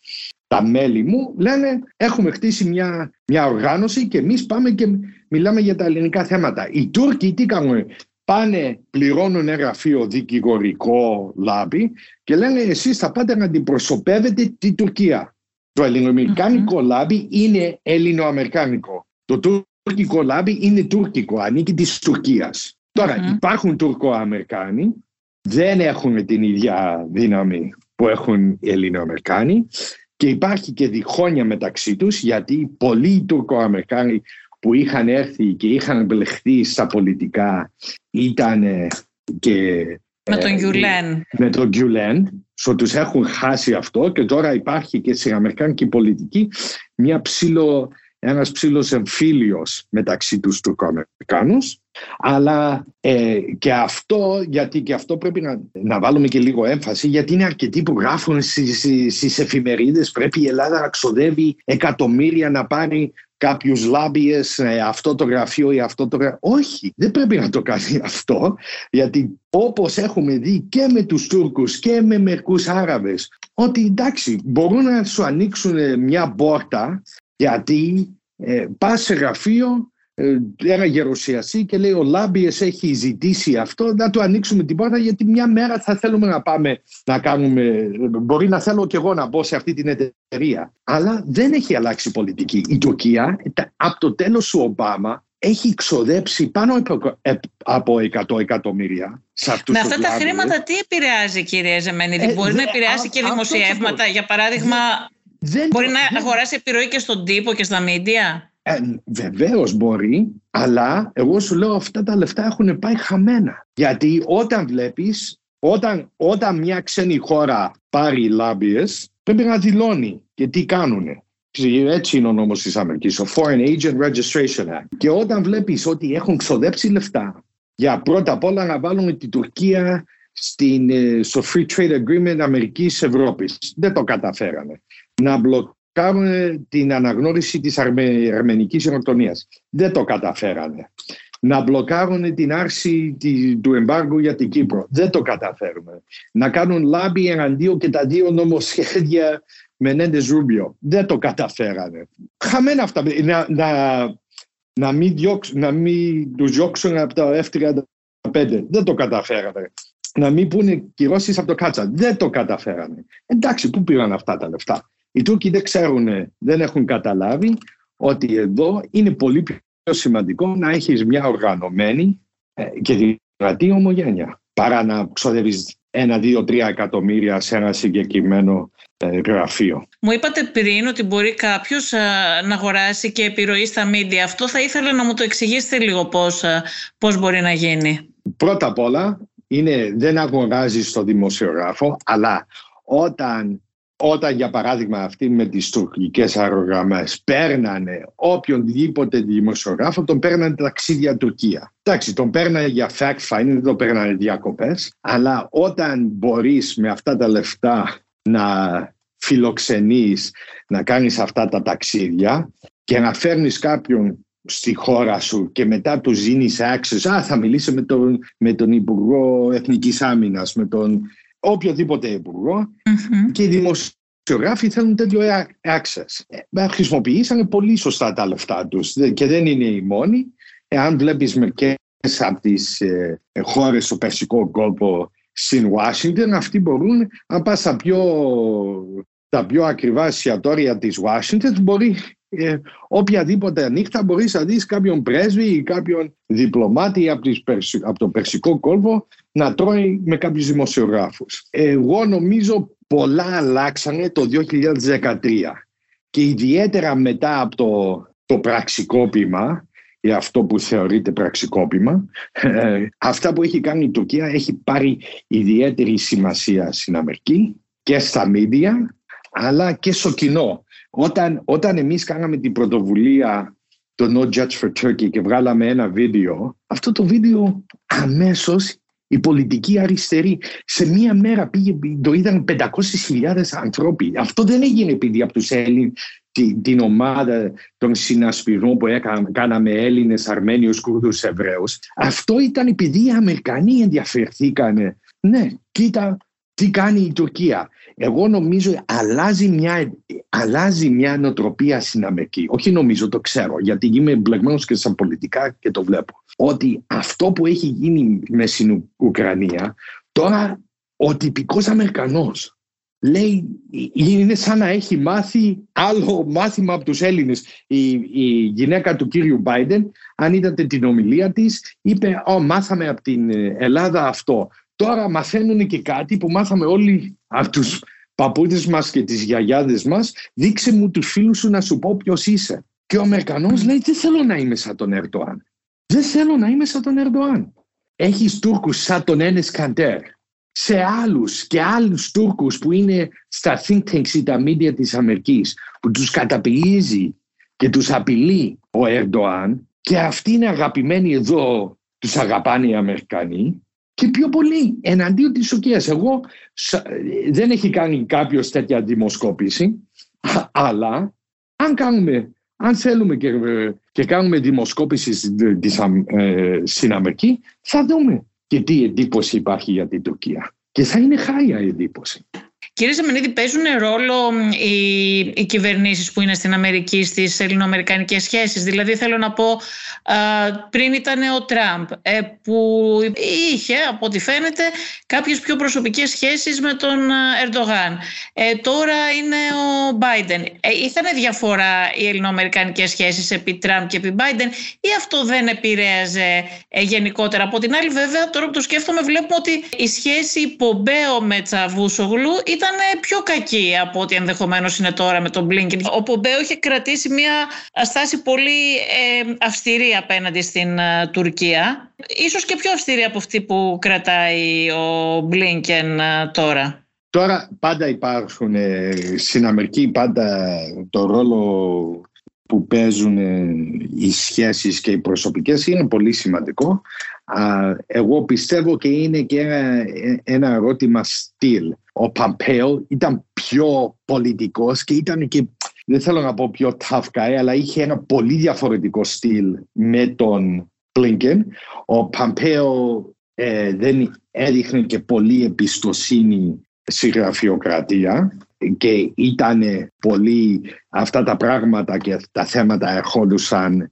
Τα μέλη μου λένε: Έχουμε χτίσει μια, μια οργάνωση και εμείς πάμε και μιλάμε για τα ελληνικά θέματα. Οι Τούρκοι τι κάνουν, πάνε, πληρώνουν ένα γραφείο δικηγορικό λάμπι και λένε: Εσείς θα πάτε να αντιπροσωπεύετε την Τουρκία. Το ελληνοαμερικάνικο λάμπι είναι ελληνοαμερικάνικο. Το τουρκικό λάμπι είναι τουρκικό, ανήκει της Τουρκίας. Τώρα υπάρχουν Τουρκοαμερικάνοι, δεν έχουν την ίδια δύναμη που έχουν οι Ελληνοαμερικάνοι και υπάρχει και διχόνια μεταξύ τους γιατί πολλοί Τουρκοαμερικάνοι που είχαν έρθει και είχαν μπλεχθεί στα πολιτικά ήταν και... Με τον Γκιουλέν. Με τον Γκιουλέν. So, τους έχουν χάσει αυτό και τώρα υπάρχει και στην Αμερικάνικη πολιτική μια ψηλό ένας ψήλος εμφύλιος μεταξύ τους Τουρκοαμερικάνους αλλά ε, και αυτό, γιατί και αυτό πρέπει να, να βάλουμε και λίγο έμφαση, γιατί είναι αρκετοί που γράφουν στις, στις εφημερίδες πρέπει η Ελλάδα να ξοδεύει εκατομμύρια να πάρει κάποιους λάμπιες, ε, αυτό το γραφείο ή αυτό το γραφείο. Όχι, δεν πρέπει να το κάνει αυτό, γιατί όπως έχουμε δει και με τους Τούρκους και με μερικούς Άραβες, ότι εντάξει, μπορούν να σου ανοίξουν μια πόρτα γιατί ε, πά σε γραφείο ε, ένα γερουσιαστή και λέει ο Λάμπιες έχει ζητήσει αυτό να του ανοίξουμε την πόρτα γιατί μια μέρα θα θέλουμε να πάμε να κάνουμε μπορεί να θέλω και εγώ να μπω σε αυτή την εταιρεία αλλά δεν έχει αλλάξει πολιτική. Η Τουρκία από το τέλος του Ομπάμα έχει ξοδέψει πάνω από 100 εκατομμύρια σε αυτούς Με αυτά τα χρήματα τι επηρεάζει κυρία Ζεμένιδη, ε, μπορεί να επηρεάσει και δημοσιεύματα, για παράδειγμα δεν μπορεί να αγοράσει επιρροή και στον τύπο και στα μίντια. Ε, Βεβαίως μπορεί, αλλά εγώ σου λέω αυτά τα λεφτά έχουν πάει χαμένα. Γιατί όταν βλέπεις, όταν, όταν μια ξένη χώρα πάρει λάμπιες, πρέπει να δηλώνει και τι κάνουν. Έτσι είναι ο νόμος της Αμερικής, ο Foreign Agent Registration Act. Και όταν βλέπεις ότι έχουν ξοδέψει λεφτά για πρώτα απ' όλα να βάλουν την Τουρκία στην, ε, στο Free Trade Agreement Αμερικής Ευρώπης. Δεν το καταφέρανε να μπλοκάρουν την αναγνώριση της αρμε, αρμενικής γενοκτονίας. Δεν το καταφέρανε. Να μπλοκάρουν την άρση του εμπάργου για την Κύπρο. Δεν το καταφέρουμε. Να κάνουν λάμπη εναντίον και τα δύο νομοσχέδια Μενέντες Ρούμπιο. Δεν το καταφέρανε. Χαμένα αυτά. Να, να, να μην, διώξ, να μην τους διώξουν από τα F-35. Δεν το καταφέρανε. Να μην πούνε κυρώσεις από το Κάτσα. Δεν το καταφέρανε. Εντάξει, πού πήραν αυτά τα λεφτά. Οι Τούρκοι δεν ξέρουν, δεν έχουν καταλάβει ότι εδώ είναι πολύ πιο σημαντικό να έχεις μια οργανωμένη ε, και δυνατή ομογένεια παρά να ξοδεύεις ένα, δύο, τρία εκατομμύρια σε ένα συγκεκριμένο ε, γραφείο. Μου είπατε πριν ότι μπορεί κάποιος ε, να αγοράσει και επιρροή στα μίντια. Αυτό θα ήθελα να μου το εξηγήσετε λίγο πώς, πώς μπορεί να γίνει. Πρώτα απ' όλα είναι, δεν αγοράζεις το δημοσιογράφο, αλλά όταν όταν για παράδειγμα αυτοί με τις τουρκικές αερογραμμές παίρνανε οποιονδήποτε δημοσιογράφο, τον παίρνανε ταξίδια Τουρκία. Εντάξει, τον παίρνανε για fact-finding, δεν τον παίρνανε διακοπές, αλλά όταν μπορείς με αυτά τα λεφτά να φιλοξενείς, να κάνεις αυτά τα ταξίδια και να φέρνεις κάποιον στη χώρα σου και μετά του δίνεις access, α, θα μιλήσει με τον, με τον Υπουργό Εθνικής Άμυνας, με τον οποιοδήποτε υπουργό mm-hmm. και οι δημοσιογράφοι θέλουν τέτοιο access. Ε, χρησιμοποιήσανε πολύ σωστά τα λεφτά τους και δεν είναι οι μόνοι. Εάν βλέπεις μερικές από τις ε, χώρες στο Περσικό κόλπο στην Ουάσιγκτον, αυτοί μπορούν, αν πας στα πιο, τα πιο ακριβά εστιατόρια της Ουάσιγκτον, μπορεί ε, οποιαδήποτε νύχτα μπορείς να δεις κάποιον πρέσβη ή κάποιον διπλωμάτη από, από το Περσικό κόλπο να τρώει με κάποιους δημοσιογράφους. Εγώ νομίζω πολλά αλλάξανε το 2013 και ιδιαίτερα μετά από το, το πραξικόπημα ή αυτό που θεωρείται πραξικόπημα, ε, αυτά που έχει κάνει η Τουρκία έχει πάρει ιδιαίτερη σημασία στην Αμερική και στα μίδια αλλά και στο κοινό. Όταν, όταν εμείς κάναμε την πρωτοβουλία το No Judge for Turkey και βγάλαμε ένα βίντεο, αυτό το βίντεο αμέσως η πολιτική αριστερή σε μία μέρα πήγε, το είδαν 500.000 ανθρώποι. Αυτό δεν έγινε επειδή από τους Έλληνες την, την ομάδα των συνασπισμών που έκαναμε, κάναμε Έλληνες, Αρμένιους, Κούρδους, Εβραίους. Αυτό ήταν επειδή οι Αμερικανοί ενδιαφερθήκαν. Ναι, κοίτα τι κάνει η Τουρκία; Εγώ νομίζω αλλάζει μια, αλλάζει μια νοοτροπία στην Αμερική. Όχι νομίζω, το ξέρω, γιατί είμαι εμπλεγμένος και στα πολιτικά και το βλέπω. Ότι αυτό που έχει γίνει με στην Ουκρανία, τώρα ο τυπικός Αμερικανός λέει είναι σαν να έχει μάθει άλλο μάθημα από τους Έλληνες. Η, η γυναίκα του κύριου Μπάιντεν, αν είδατε την ομιλία της, είπε «Ω, μάθαμε από την Ελλάδα αυτό». Τώρα μαθαίνουν και κάτι που μάθαμε όλοι από τους παππούδες μας και τις γιαγιάδες μας. Δείξε μου τους φίλους σου να σου πω ποιος είσαι. Και ο Αμερικανός λέει δεν θέλω να είμαι σαν τον Ερντοάν. Δεν θέλω να είμαι σαν τον Ερντοάν. Έχεις Τούρκους σαν τον Ένες Καντέρ. Σε άλλους και άλλους Τούρκους που είναι στα think tanks ή τα media της Αμερικής που τους καταπιείζει και τους απειλεί ο Ερντοάν και αυτοί είναι αγαπημένοι εδώ, τους αγαπάνε οι Αμερικανοί και πιο πολύ εναντίον της Τουρκίας. Εγώ δεν έχει κάνει κάποιος τέτοια δημοσκόπηση, αλλά αν κάνουμε, αν θέλουμε και, και κάνουμε δημοσκόπηση στην Αμερική, θα δούμε και τι εντύπωση υπάρχει για την Τουρκία. Και θα είναι χάρια η εντύπωση. Κύριε Ζεμενίδη, παίζουν ρόλο οι, οι κυβερνήσεις που είναι στην Αμερική στις ελληνοαμερικανικές σχέσεις; Δηλαδή θέλω να πω πριν ήταν ο Τραμπ ε, που είχε από ό,τι φαίνεται κάποιες πιο προσωπικές σχέσεις με τον Ερντογάν. Ε, τώρα είναι ο Μπάιντεν. Ε, ήταν διαφορά οι ελληνοαμερικανικές σχέσεις επί Τραμπ και επί Μπάιντεν ή αυτό δεν επηρέαζε ε, γενικότερα; Από την άλλη βέβαια τώρα που το σκέφτομαι βλέπουμε ότι η σχέση Πομπέο με Τσαβούσογλου ήταν πιο κακή από ό,τι ενδεχομένως είναι τώρα με τον Μπλίνκιν. Ο Πομπέο είχε κρατήσει μια στάση πολύ ε, αυστηρή απέναντι στην ε, Τουρκία. Ίσως και πιο αυστηρή από αυτή που κρατάει ο Μπλίνκεν ε, τώρα. Τώρα πάντα υπάρχουν στην Αμερική πάντα το ρόλο που παίζουν οι σχέσεις και οι προσωπικές είναι πολύ σημαντικό. Εγώ πιστεύω και είναι και ένα, ένα ερώτημα στυλ ο Παμπέο ήταν πιο πολιτικός και ήταν και, δεν θέλω να πω πιο tough guy, αλλά είχε ένα πολύ διαφορετικό στυλ με τον Blinken. Ο Παμπέο ε, δεν έδειχνε και πολύ εμπιστοσύνη στη γραφειοκρατία και ήταν πολύ αυτά τα πράγματα και τα θέματα ερχόντουσαν ε,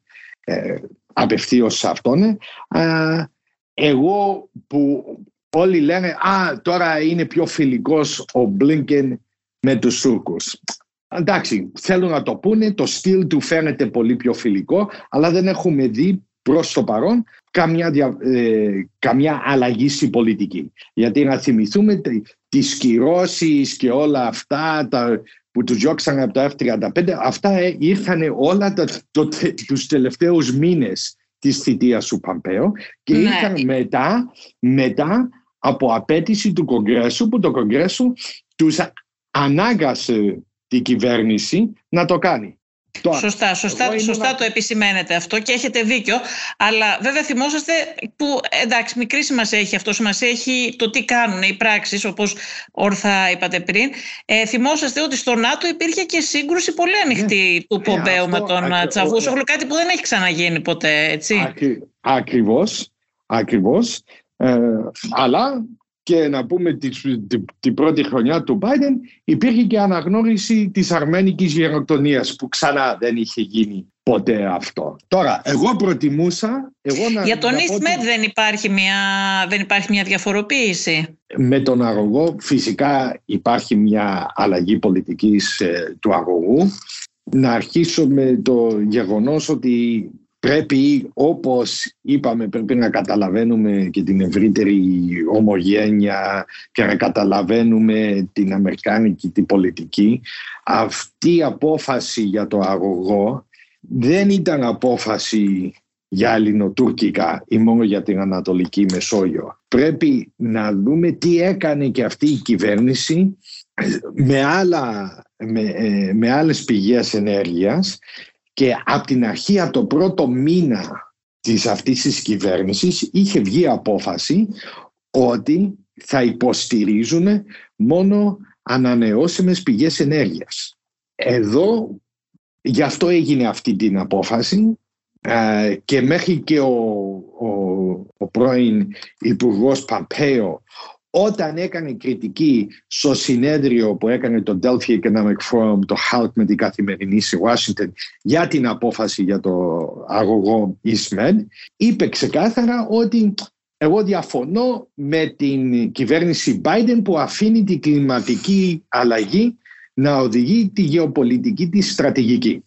απευθείως σε αυτόν. Ε, εγώ που όλοι λένε «Α, τώρα είναι πιο φιλικός ο Μπλίνκεν με τους Τούρκους». Εντάξει, θέλουν να το πούνε, το στυλ του φαίνεται πολύ πιο φιλικό, αλλά δεν έχουμε δει προς το παρόν καμιά, ε, καμιά αλλαγή στην πολιτική. Γιατί να θυμηθούμε τις κυρώσεις και όλα αυτά τα, που τους διώξαν από το F-35, αυτά ε, ήρθαν όλα τα, το, τους τελευταίους μήνες της θητείας του Παμπέο και ναι. ήρθαν μετά, μετά από απέτηση του Κογκρέσου που το Κογκρέσου τους ανάγκασε την κυβέρνηση να το κάνει. Σωστά, σωστά, σωστά το επισημαίνετε αυτό και έχετε δίκιο. Αλλά βέβαια θυμόσαστε που εντάξει μικρή σημασία έχει αυτό, σημασία έχει το τι κάνουν οι πράξεις όπως ορθά είπατε πριν. Ε, θυμόσαστε ότι στο ΝΑΤΟ υπήρχε και σύγκρουση πολύ ανοιχτή ναι. του Πομπέου ε, με τον ακ... Τσαβούσογλου, κάτι που δεν έχει ξαναγίνει ποτέ, έτσι. Ακρι... Ακριβώς, ακριβώς. Ε, αλλά και να πούμε την πρώτη χρονιά του Biden υπήρχε και αναγνώριση της αρμένικης γενοκτονίας που ξανά δεν είχε γίνει ποτέ αυτό. Τώρα, εγώ προτιμούσα... Εγώ να, Για τον Ισμέτ δεν, υπάρχει μια, δεν υπάρχει μια διαφοροποίηση. Με τον αγωγό φυσικά υπάρχει μια αλλαγή πολιτικής ε, του αγωγού. Να αρχίσω με το γεγονός ότι πρέπει όπως είπαμε πρέπει να καταλαβαίνουμε και την ευρύτερη ομογένεια και να καταλαβαίνουμε την αμερικάνικη την πολιτική αυτή η απόφαση για το αγωγό δεν ήταν απόφαση για ελληνοτουρκικά ή μόνο για την Ανατολική Μεσόγειο. Πρέπει να δούμε τι έκανε και αυτή η κυβέρνηση με, άλλα, με, ε, με άλλες πηγές ενέργειας Και από την αρχή, από το πρώτο μήνα της αυτής της κυβέρνησης, είχε βγει απόφαση ότι θα υποστηρίζουν μόνο ανανεώσιμες πηγές ενέργειας. Εδώ γι' αυτό έγινε αυτή την απόφαση ε, και μέχρι και ο, ο, ο πρώην Υπουργός Παμπέο όταν έκανε κριτική στο συνέδριο που έκανε το Delphi Economic Forum, το HALT με την καθημερινή στη Washington για την απόφαση για το αγωγό EastMed, είπε ξεκάθαρα ότι εγώ διαφωνώ με την κυβέρνηση Biden που αφήνει την κλιματική αλλαγή να οδηγεί τη γεωπολιτική της στρατηγική.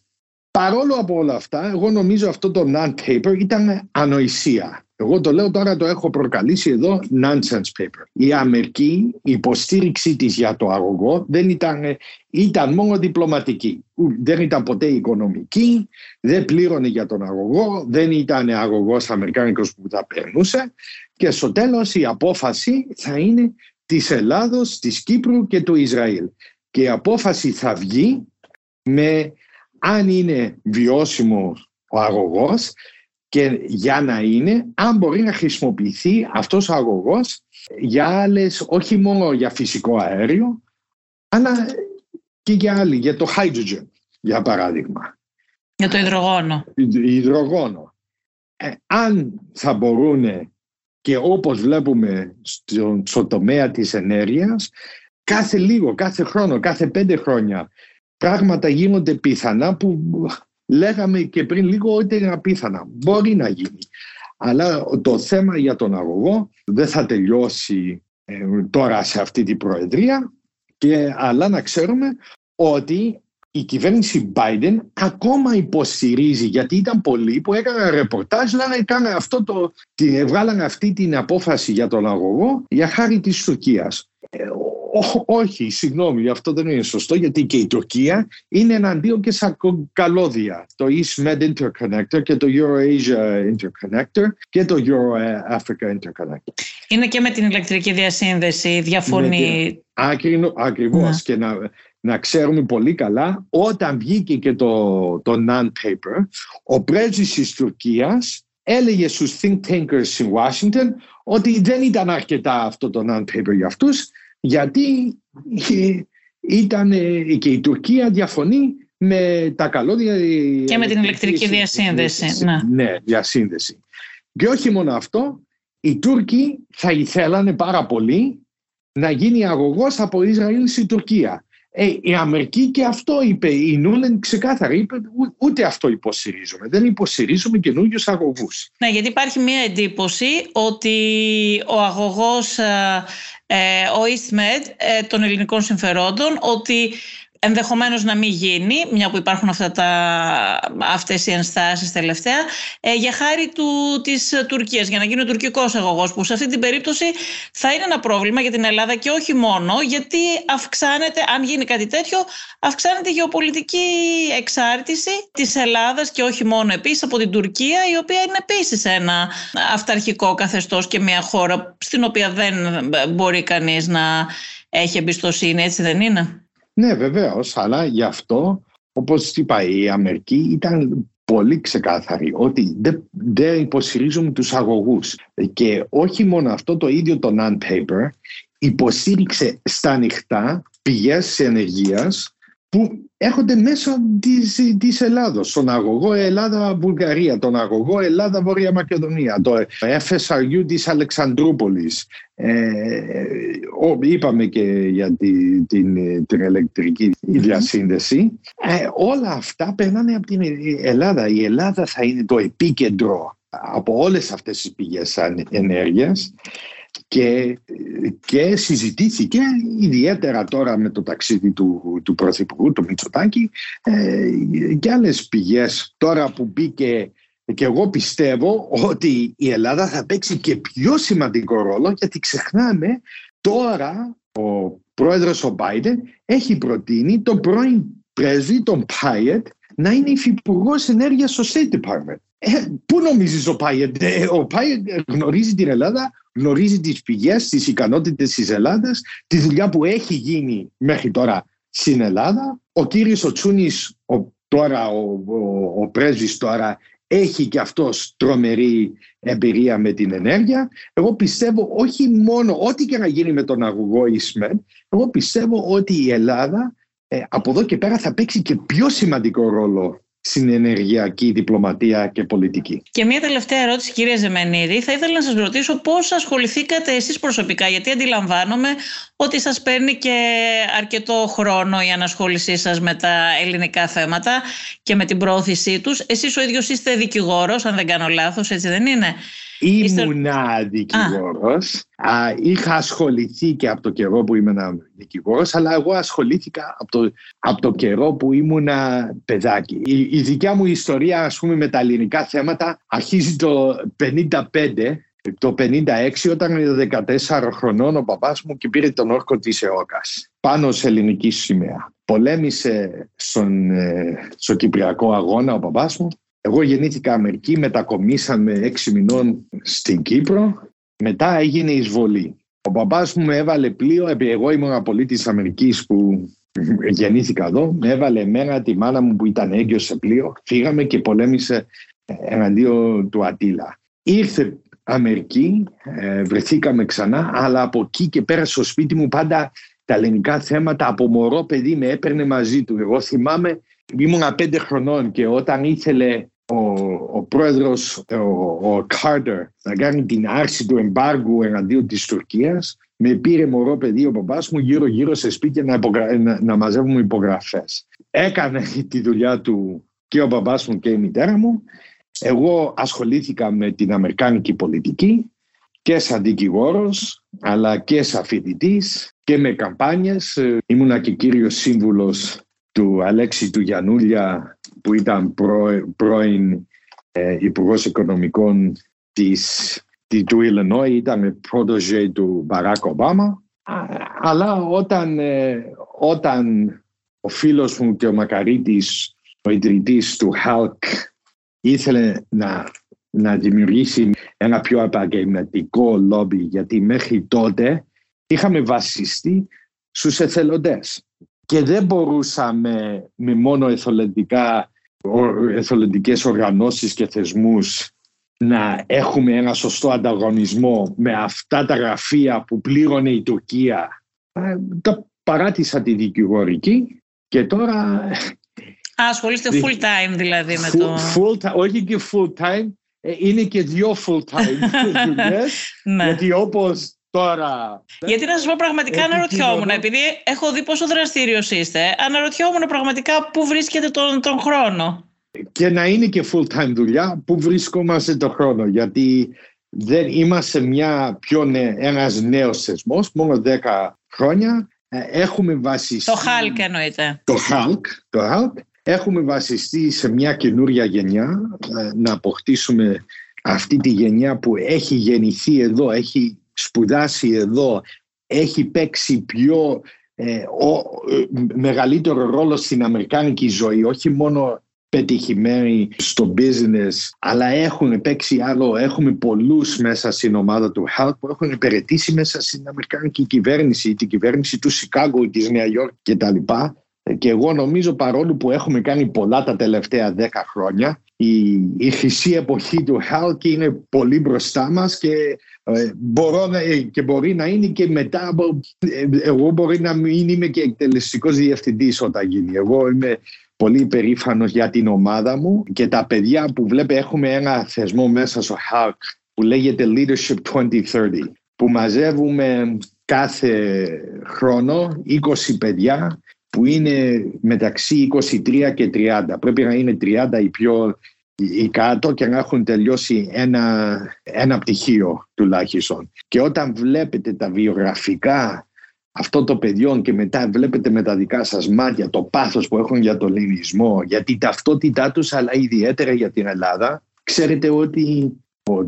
Παρόλο από όλα αυτά, εγώ νομίζω αυτό το non-paper ήταν ανοησία. Εγώ το λέω τώρα, το έχω προκαλήσει εδώ nonsense paper. Η Αμερική, η υποστήριξή της για το αγωγό δεν ήταν, ήταν μόνο διπλωματική. Δεν ήταν ποτέ οικονομική, δεν πλήρωνε για τον αγωγό, δεν ήταν αγωγός αμερικάνικος που θα περνούσε και στο τέλος η απόφαση θα είναι της Ελλάδος, της Κύπρου και του Ισραήλ. Και η απόφαση θα βγει με αν είναι βιώσιμος ο αγωγός και για να είναι, αν μπορεί να χρησιμοποιηθεί αυτός ο αγωγός για άλλες, όχι μόνο για φυσικό αέριο, αλλά και για άλλη, για το hydrogen, για παράδειγμα. Για το υδρογόνο. Υδρογόνο. Ε, αν θα μπορούν και όπως βλέπουμε στο, στο τομέα της ενέργειας, κάθε λίγο, κάθε χρόνο, κάθε πέντε χρόνια πράγματα γίνονται πιθανά που λέγαμε και πριν λίγο ότι είναι απίθανα. Μπορεί να γίνει. Αλλά το θέμα για τον αγωγό δεν θα τελειώσει ε, τώρα σε αυτή την προεδρία και, αλλά να ξέρουμε ότι η κυβέρνηση Biden ακόμα υποστηρίζει γιατί ήταν πολλοί που έκαναν ρεπορτάζ λέγανε αυτό το, βγάλαν αυτή την απόφαση για τον αγωγό για χάρη της Τουρκίας. Ε, όχι, συγγνώμη, αυτό δεν είναι σωστό γιατί και η Τουρκία είναι εναντίον και σαν καλώδια. Το East Med Interconnector και το Euro-Asia Interconnector και το Euro-Africa Interconnector. Είναι και με την ηλεκτρική διασύνδεση, διαφωνεί. Ακριβώ. Ακριβώς. Ναι. Και να, να ξέρουμε πολύ καλά, όταν βγήκε και το, το non-paper, ο πρέσβης της Τουρκίας έλεγε στους think tankers στην Washington ότι δεν ήταν αρκετά αυτό το non-paper για αυτούς γιατί ήταν και η Τουρκία διαφωνεί με τα καλώδια και με την ηλεκτρική διασύνδεση. Ναι. ναι, διασύνδεση. Και όχι μόνο αυτό, οι Τούρκοι θα ήθελαν πάρα πολύ να γίνει αγωγός από Ισραήλ στην Τουρκία. Ε, η Αμερική και αυτό είπε, η Νούλεν ξεκάθαρα είπε ούτε αυτό υποστηρίζουμε. Δεν υποστηρίζουμε καινούριους αγωγούς. Ναι, γιατί υπάρχει μια εντύπωση ότι ο αγωγός, ε, ε ο EastMed ε, των ελληνικών συμφερόντων, ότι ενδεχομένως να μην γίνει, μια που υπάρχουν αυτά τα, αυτές οι ενστάσεις τελευταία, ε, για χάρη του, της Τουρκίας, για να γίνει ο τουρκικός αγωγός, που σε αυτή την περίπτωση θα είναι ένα πρόβλημα για την Ελλάδα και όχι μόνο, γιατί αυξάνεται, αν γίνει κάτι τέτοιο, αυξάνεται η γεωπολιτική εξάρτηση της Ελλάδας και όχι μόνο επίσης από την Τουρκία, η οποία είναι επίσης ένα αυταρχικό καθεστώς και μια χώρα στην οποία δεν μπορεί κανείς να έχει εμπιστοσύνη, έτσι δεν είναι; Ναι, βεβαίως, αλλά γι' αυτό, όπως είπα, η Αμερική ήταν πολύ ξεκάθαρη ότι δεν, δεν υποστηρίζουμε τους αγωγούς. Και όχι μόνο αυτό το ίδιο το non-paper υποστήριξε στα ανοιχτά πηγές ενεργείας που έρχονται μέσω της, της Ελλάδος, στον αγωγό Ελλάδα-Βουλγαρία, τον αγωγό Ελλάδα-Βόρεια Μακεδονία, το FSRU της Αλεξανδρούπολης. Ε, είπαμε και για την, την, την ηλεκτρική διασύνδεση. Ε, όλα αυτά περνάνε από την Ελλάδα. Η Ελλάδα θα είναι το επίκεντρο από όλες αυτές τις πηγές ενέργειας και, και συζητήθηκε ιδιαίτερα τώρα με το ταξίδι του, του Πρωθυπουργού, του Μητσοτάκη ε, και άλλες πηγές τώρα που μπήκε και εγώ πιστεύω ότι η Ελλάδα θα παίξει και πιο σημαντικό ρόλο γιατί ξεχνάμε τώρα ο πρόεδρος ο Biden έχει προτείνει τον πρώην πρέσβη, τον Πάιετ, να είναι υφυπουργός ενέργειας στο State Department. Ε, πού νομίζεις ο Πάιετ, ε, ο Πάιετ γνωρίζει την Ελλάδα γνωρίζει τις πηγές, τις ικανότητες της Ελλάδας, τη δουλειά που έχει γίνει μέχρι τώρα στην Ελλάδα. Ο κύριος ο Τσούνης, ο τώρα ο, ο, ο πρέσβης τώρα έχει και αυτός τρομερή εμπειρία με την ενέργεια. Εγώ πιστεύω όχι μόνο ό,τι και να γίνει με τον αγωγό Ισμεν, εγώ πιστεύω ότι η Ελλάδα ε, από εδώ και πέρα θα παίξει και πιο σημαντικό ρόλο στην ενεργειακή διπλωματία και πολιτική. Και μια τελευταία ερώτηση κύριε Ζεμενίδη. Θα ήθελα να σας ρωτήσω πώς ασχοληθήκατε εσείς προσωπικά γιατί αντιλαμβάνομαι ότι σας παίρνει και αρκετό χρόνο η ανασχόλησή σας με τα ελληνικά θέματα και με την πρόθεσή τους. Εσείς ο ίδιος είστε δικηγόρος αν δεν κάνω λάθος έτσι δεν είναι; Ήμουνα δικηγόρος. Είχα ασχοληθεί και από το καιρό που ήμουν δικηγόρος, αλλά εγώ ασχολήθηκα από το, από το καιρό που ήμουνα παιδάκι. Η, η δικιά μου ιστορία, ας πούμε, με τα ελληνικά θέματα αρχίζει το 55 το 56 όταν ήταν 14 χρονών ο παπάς μου και πήρε τον όρκο της ΕΟΚΑΣ πάνω σε ελληνική σημαία. Πολέμησε στον, ε, στο Κυπριακό αγώνα ο παπάς μου εγώ γεννήθηκα Αμερική, μετακομίσαμε έξι μηνών στην Κύπρο, μετά έγινε εισβολή. Ο μπαμπάς μου με έβαλε πλοίο, εγώ ήμουν πολίτης Αμερικής που γεννήθηκα εδώ, με έβαλε εμένα τη μάνα μου που ήταν έγκυος σε πλοίο, φύγαμε και πολέμησε εναντίον του Ατήλα. Ήρθε Αμερική, ε, βρεθήκαμε ξανά, αλλά από εκεί και πέρα στο σπίτι μου πάντα τα ελληνικά θέματα από μωρό παιδί με έπαιρνε μαζί του. Εγώ θυμάμαι, ήμουν πέντε χρονών και όταν ήθελε ο, ο πρόεδρος, ο, ο Κάρτερ, να κάνει την άρση του εμπάργου εναντίον της Τουρκίας, με πήρε μωρό παιδί ο παπάς μου γύρω γύρω σε σπίτια να, υπογρα... να, να μαζεύουμε υπογραφές. Έκανε τη δουλειά του και ο παπάς μου και η μητέρα μου. Εγώ ασχολήθηκα με την Αμερικάνικη πολιτική και σαν δικηγόρος αλλά και σαν φοιτητής και με καμπάνιες. Ήμουνα και κύριος σύμβουλος του Αλέξη του Γιανούλια που ήταν πρώην ε, Υπουργός Οικονομικών της, του Illinois, ήταν πρότοζε του Μπαράκ Ομπάμα. Αλλά όταν, ε, όταν ο φίλος μου και ο Μακαρίτης, ο ιδρυτής του ΧΑΛΚ, ήθελε να, να δημιουργήσει ένα πιο επαγγελματικό λόμπι, γιατί μέχρι τότε είχαμε βασιστεί στους εθελοντές και δεν μπορούσαμε με μόνο εθελοντικά, εθελοντικές οργανώσεις και θεσμούς να έχουμε ένα σωστό ανταγωνισμό με αυτά τα γραφεία που πλήρωνε η Τουρκία. Ε, τα παράτησα τη δικηγορική και τώρα... Α, ασχολείστε full time δηλαδή με το... Full, όχι και full time, ε, είναι και δύο full time δουλειές, ναι. γιατί όπως Τώρα. Γιατί να σας πω πραγματικά αναρωτιόμουν, επειδή έχω δει πόσο δραστήριος είστε, αναρωτιόμουν πραγματικά πού βρίσκεται τον, τον χρόνο. Και να είναι και full time δουλειά, πού βρισκόμαστε τον χρόνο. Γιατί δεν είμαστε μια πιο νε, ένας νέος θεσμός, μόνο 10 χρόνια. Ε, έχουμε βασιστεί... Το HALK εννοείται. Το HALK, το HALK. Έχουμε βασιστεί σε μια καινούρια γενιά, ε, να αποκτήσουμε αυτή τη γενιά που έχει γεννηθεί εδώ, έχει σπουδάσει εδώ, έχει παίξει πιο ε, ο, ε, μεγαλύτερο ρόλο στην αμερικάνικη ζωή, όχι μόνο πετυχημένοι στο business, αλλά έχουν παίξει άλλο, έχουμε πολλούς μέσα στην ομάδα του HELP που έχουν υπηρετήσει μέσα στην αμερικάνικη κυβέρνηση, την κυβέρνηση του Σικάγου, της Νέα Υόρκ κτλ. Και εγώ νομίζω παρόλο που έχουμε κάνει πολλά τα τελευταία δέκα χρόνια, η, η χρυσή εποχή του HELP είναι πολύ μπροστά μας και ε, μπορώ να, ε, και μπορεί να είναι και μετά ε, εγώ μπορεί να μην είμαι και εκτελεστικός διευθυντής όταν γίνει εγώ είμαι πολύ περήφανος για την ομάδα μου και τα παιδιά που βλέπετε έχουμε ένα θεσμό μέσα στο HARC που λέγεται Leadership 2030 που μαζεύουμε κάθε χρόνο 20 παιδιά που είναι μεταξύ 23 και 30. Πρέπει να είναι 30 οι πιο οι κάτω και να έχουν τελειώσει ένα, ένα πτυχίο τουλάχιστον. Και όταν βλέπετε τα βιογραφικά αυτών των παιδιών και μετά βλέπετε με τα δικά σας μάτια το πάθος που έχουν για τον ελληνισμό, για την ταυτότητά τους αλλά ιδιαίτερα για την Ελλάδα, ξέρετε ότι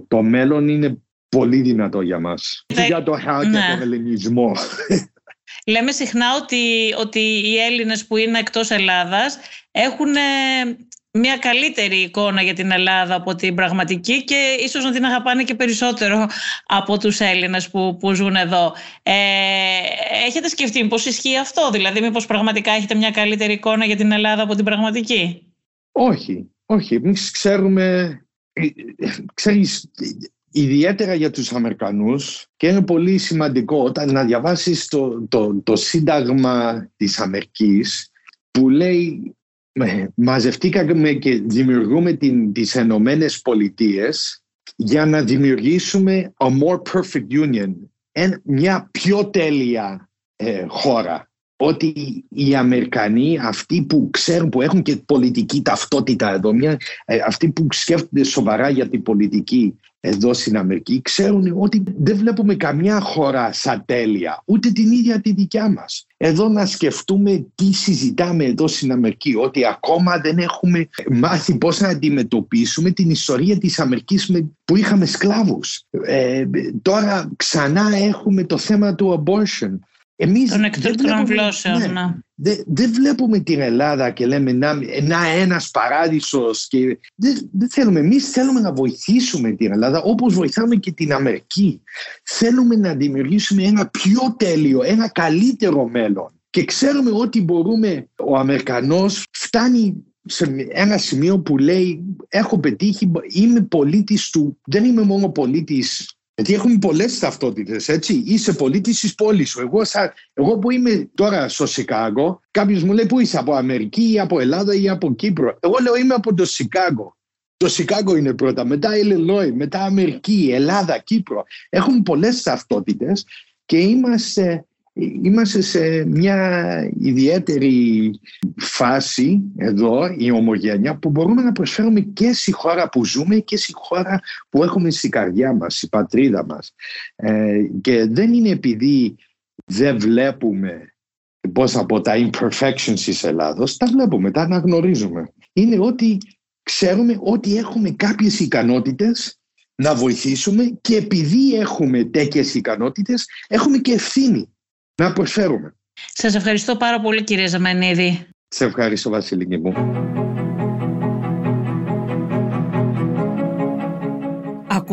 το μέλλον είναι πολύ δυνατό για μας. Ναι. Για το χάο ναι. τον ελληνισμό. Λέμε συχνά ότι, ότι οι Έλληνες που είναι εκτός Ελλάδας έχουν μια καλύτερη εικόνα για την Ελλάδα από την πραγματική και ίσως να την αγαπάνε και περισσότερο από τους Έλληνες που, που ζουν εδώ. Ε, έχετε σκεφτεί πώς ισχύει αυτό, δηλαδή μήπως πραγματικά έχετε μια καλύτερη εικόνα για την Ελλάδα από την πραγματική; Όχι, όχι. Εμείς ξέρουμε, ε, ξέρεις, ιδιαίτερα για τους Αμερικανούς και είναι πολύ σημαντικό όταν να διαβάσεις το, το, το σύνταγμα της Αμερικής που λέει μαζευτήκαμε και δημιουργούμε την, τις Ενωμένες Πολιτείες για να δημιουργήσουμε a more perfect union, μια πιο τέλεια ε, χώρα. Ότι οι Αμερικανοί, αυτοί που ξέρουν, που έχουν και πολιτική ταυτότητα εδώ, μια, ε, αυτοί που σκέφτονται σοβαρά για την πολιτική εδώ στην Αμερική, ξέρουν ότι δεν βλέπουμε καμιά χώρα σαν τέλεια, ούτε την ίδια τη δικιά μας. Εδώ να σκεφτούμε τι συζητάμε εδώ στην Αμερική, ότι ακόμα δεν έχουμε μάθει πώς να αντιμετωπίσουμε την ιστορία της Αμερικής που είχαμε σκλάβους. Ε, τώρα ξανά έχουμε το θέμα του abortion. Εμείς Των εκτρούκτων γλώσσεων, ναι. ναι. Δεν δε βλέπουμε την Ελλάδα και λέμε να, να ένας παράδεισος και δεν δε θέλουμε. Εμείς θέλουμε να βοηθήσουμε την Ελλάδα όπως βοηθάμε και την Αμερική. Θέλουμε να δημιουργήσουμε ένα πιο τέλειο, ένα καλύτερο μέλλον. Και ξέρουμε ότι μπορούμε, ο Αμερικανός φτάνει σε ένα σημείο που λέει έχω πετύχει, είμαι πολίτης του, δεν είμαι μόνο πολίτης γιατί έχουμε πολλές ταυτότητες, έτσι. Είσαι πολίτης της πόλης σου. Εγώ, εγώ που είμαι τώρα στο Σικάγο, κάποιος μου λέει πού είσαι, από Αμερική ή από Ελλάδα ή από Κύπρο; Εγώ λέω είμαι από το Σικάγο. Το Σικάγο είναι πρώτα, μετά Illinois, μετά Αμερική, Ελλάδα, Κύπρο. Έχουμε πολλές ταυτότητες και είμαστε Είμαστε σε μια ιδιαίτερη φάση εδώ, η ομογένεια, που μπορούμε να προσφέρουμε και στη χώρα που ζούμε και στη χώρα που έχουμε στη καρδιά μας, στη πατρίδα μας. Ε, και δεν είναι επειδή δεν βλέπουμε πώς από τα imperfections της Ελλάδος, τα βλέπουμε, τα αναγνωρίζουμε. Είναι ότι ξέρουμε ότι έχουμε κάποιες ικανότητες να βοηθήσουμε και επειδή έχουμε τέτοιες ικανότητες έχουμε και ευθύνη να προσφέρουμε. Σας ευχαριστώ πάρα πολύ κύριε Ζαμανίδη. Σε ευχαριστώ Βασιλική μου.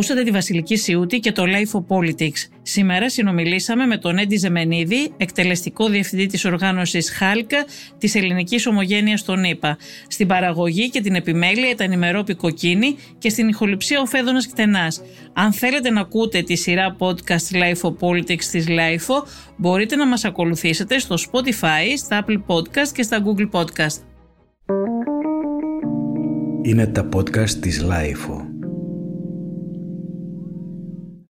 Ακούσατε τη Βασιλική Σιούτη και το Life of Politics. Σήμερα συνομιλήσαμε με τον Έντι Ζεμενίδη, εκτελεστικό διευθυντή της οργάνωσης ΧΑΛΚΑ της Ελληνικής Ομογένειας των ΗΠΑ. Στην παραγωγή και την επιμέλεια ήταν η Μερόπη Κοκκίνη και στην ηχοληψία ο Φέδωνας Κτενάς. Αν θέλετε να ακούτε τη σειρά podcast Life of Politics της Life μπορείτε να μας ακολουθήσετε στο Spotify, στα Apple Podcast και στα Google Podcast. Είναι τα podcast της Life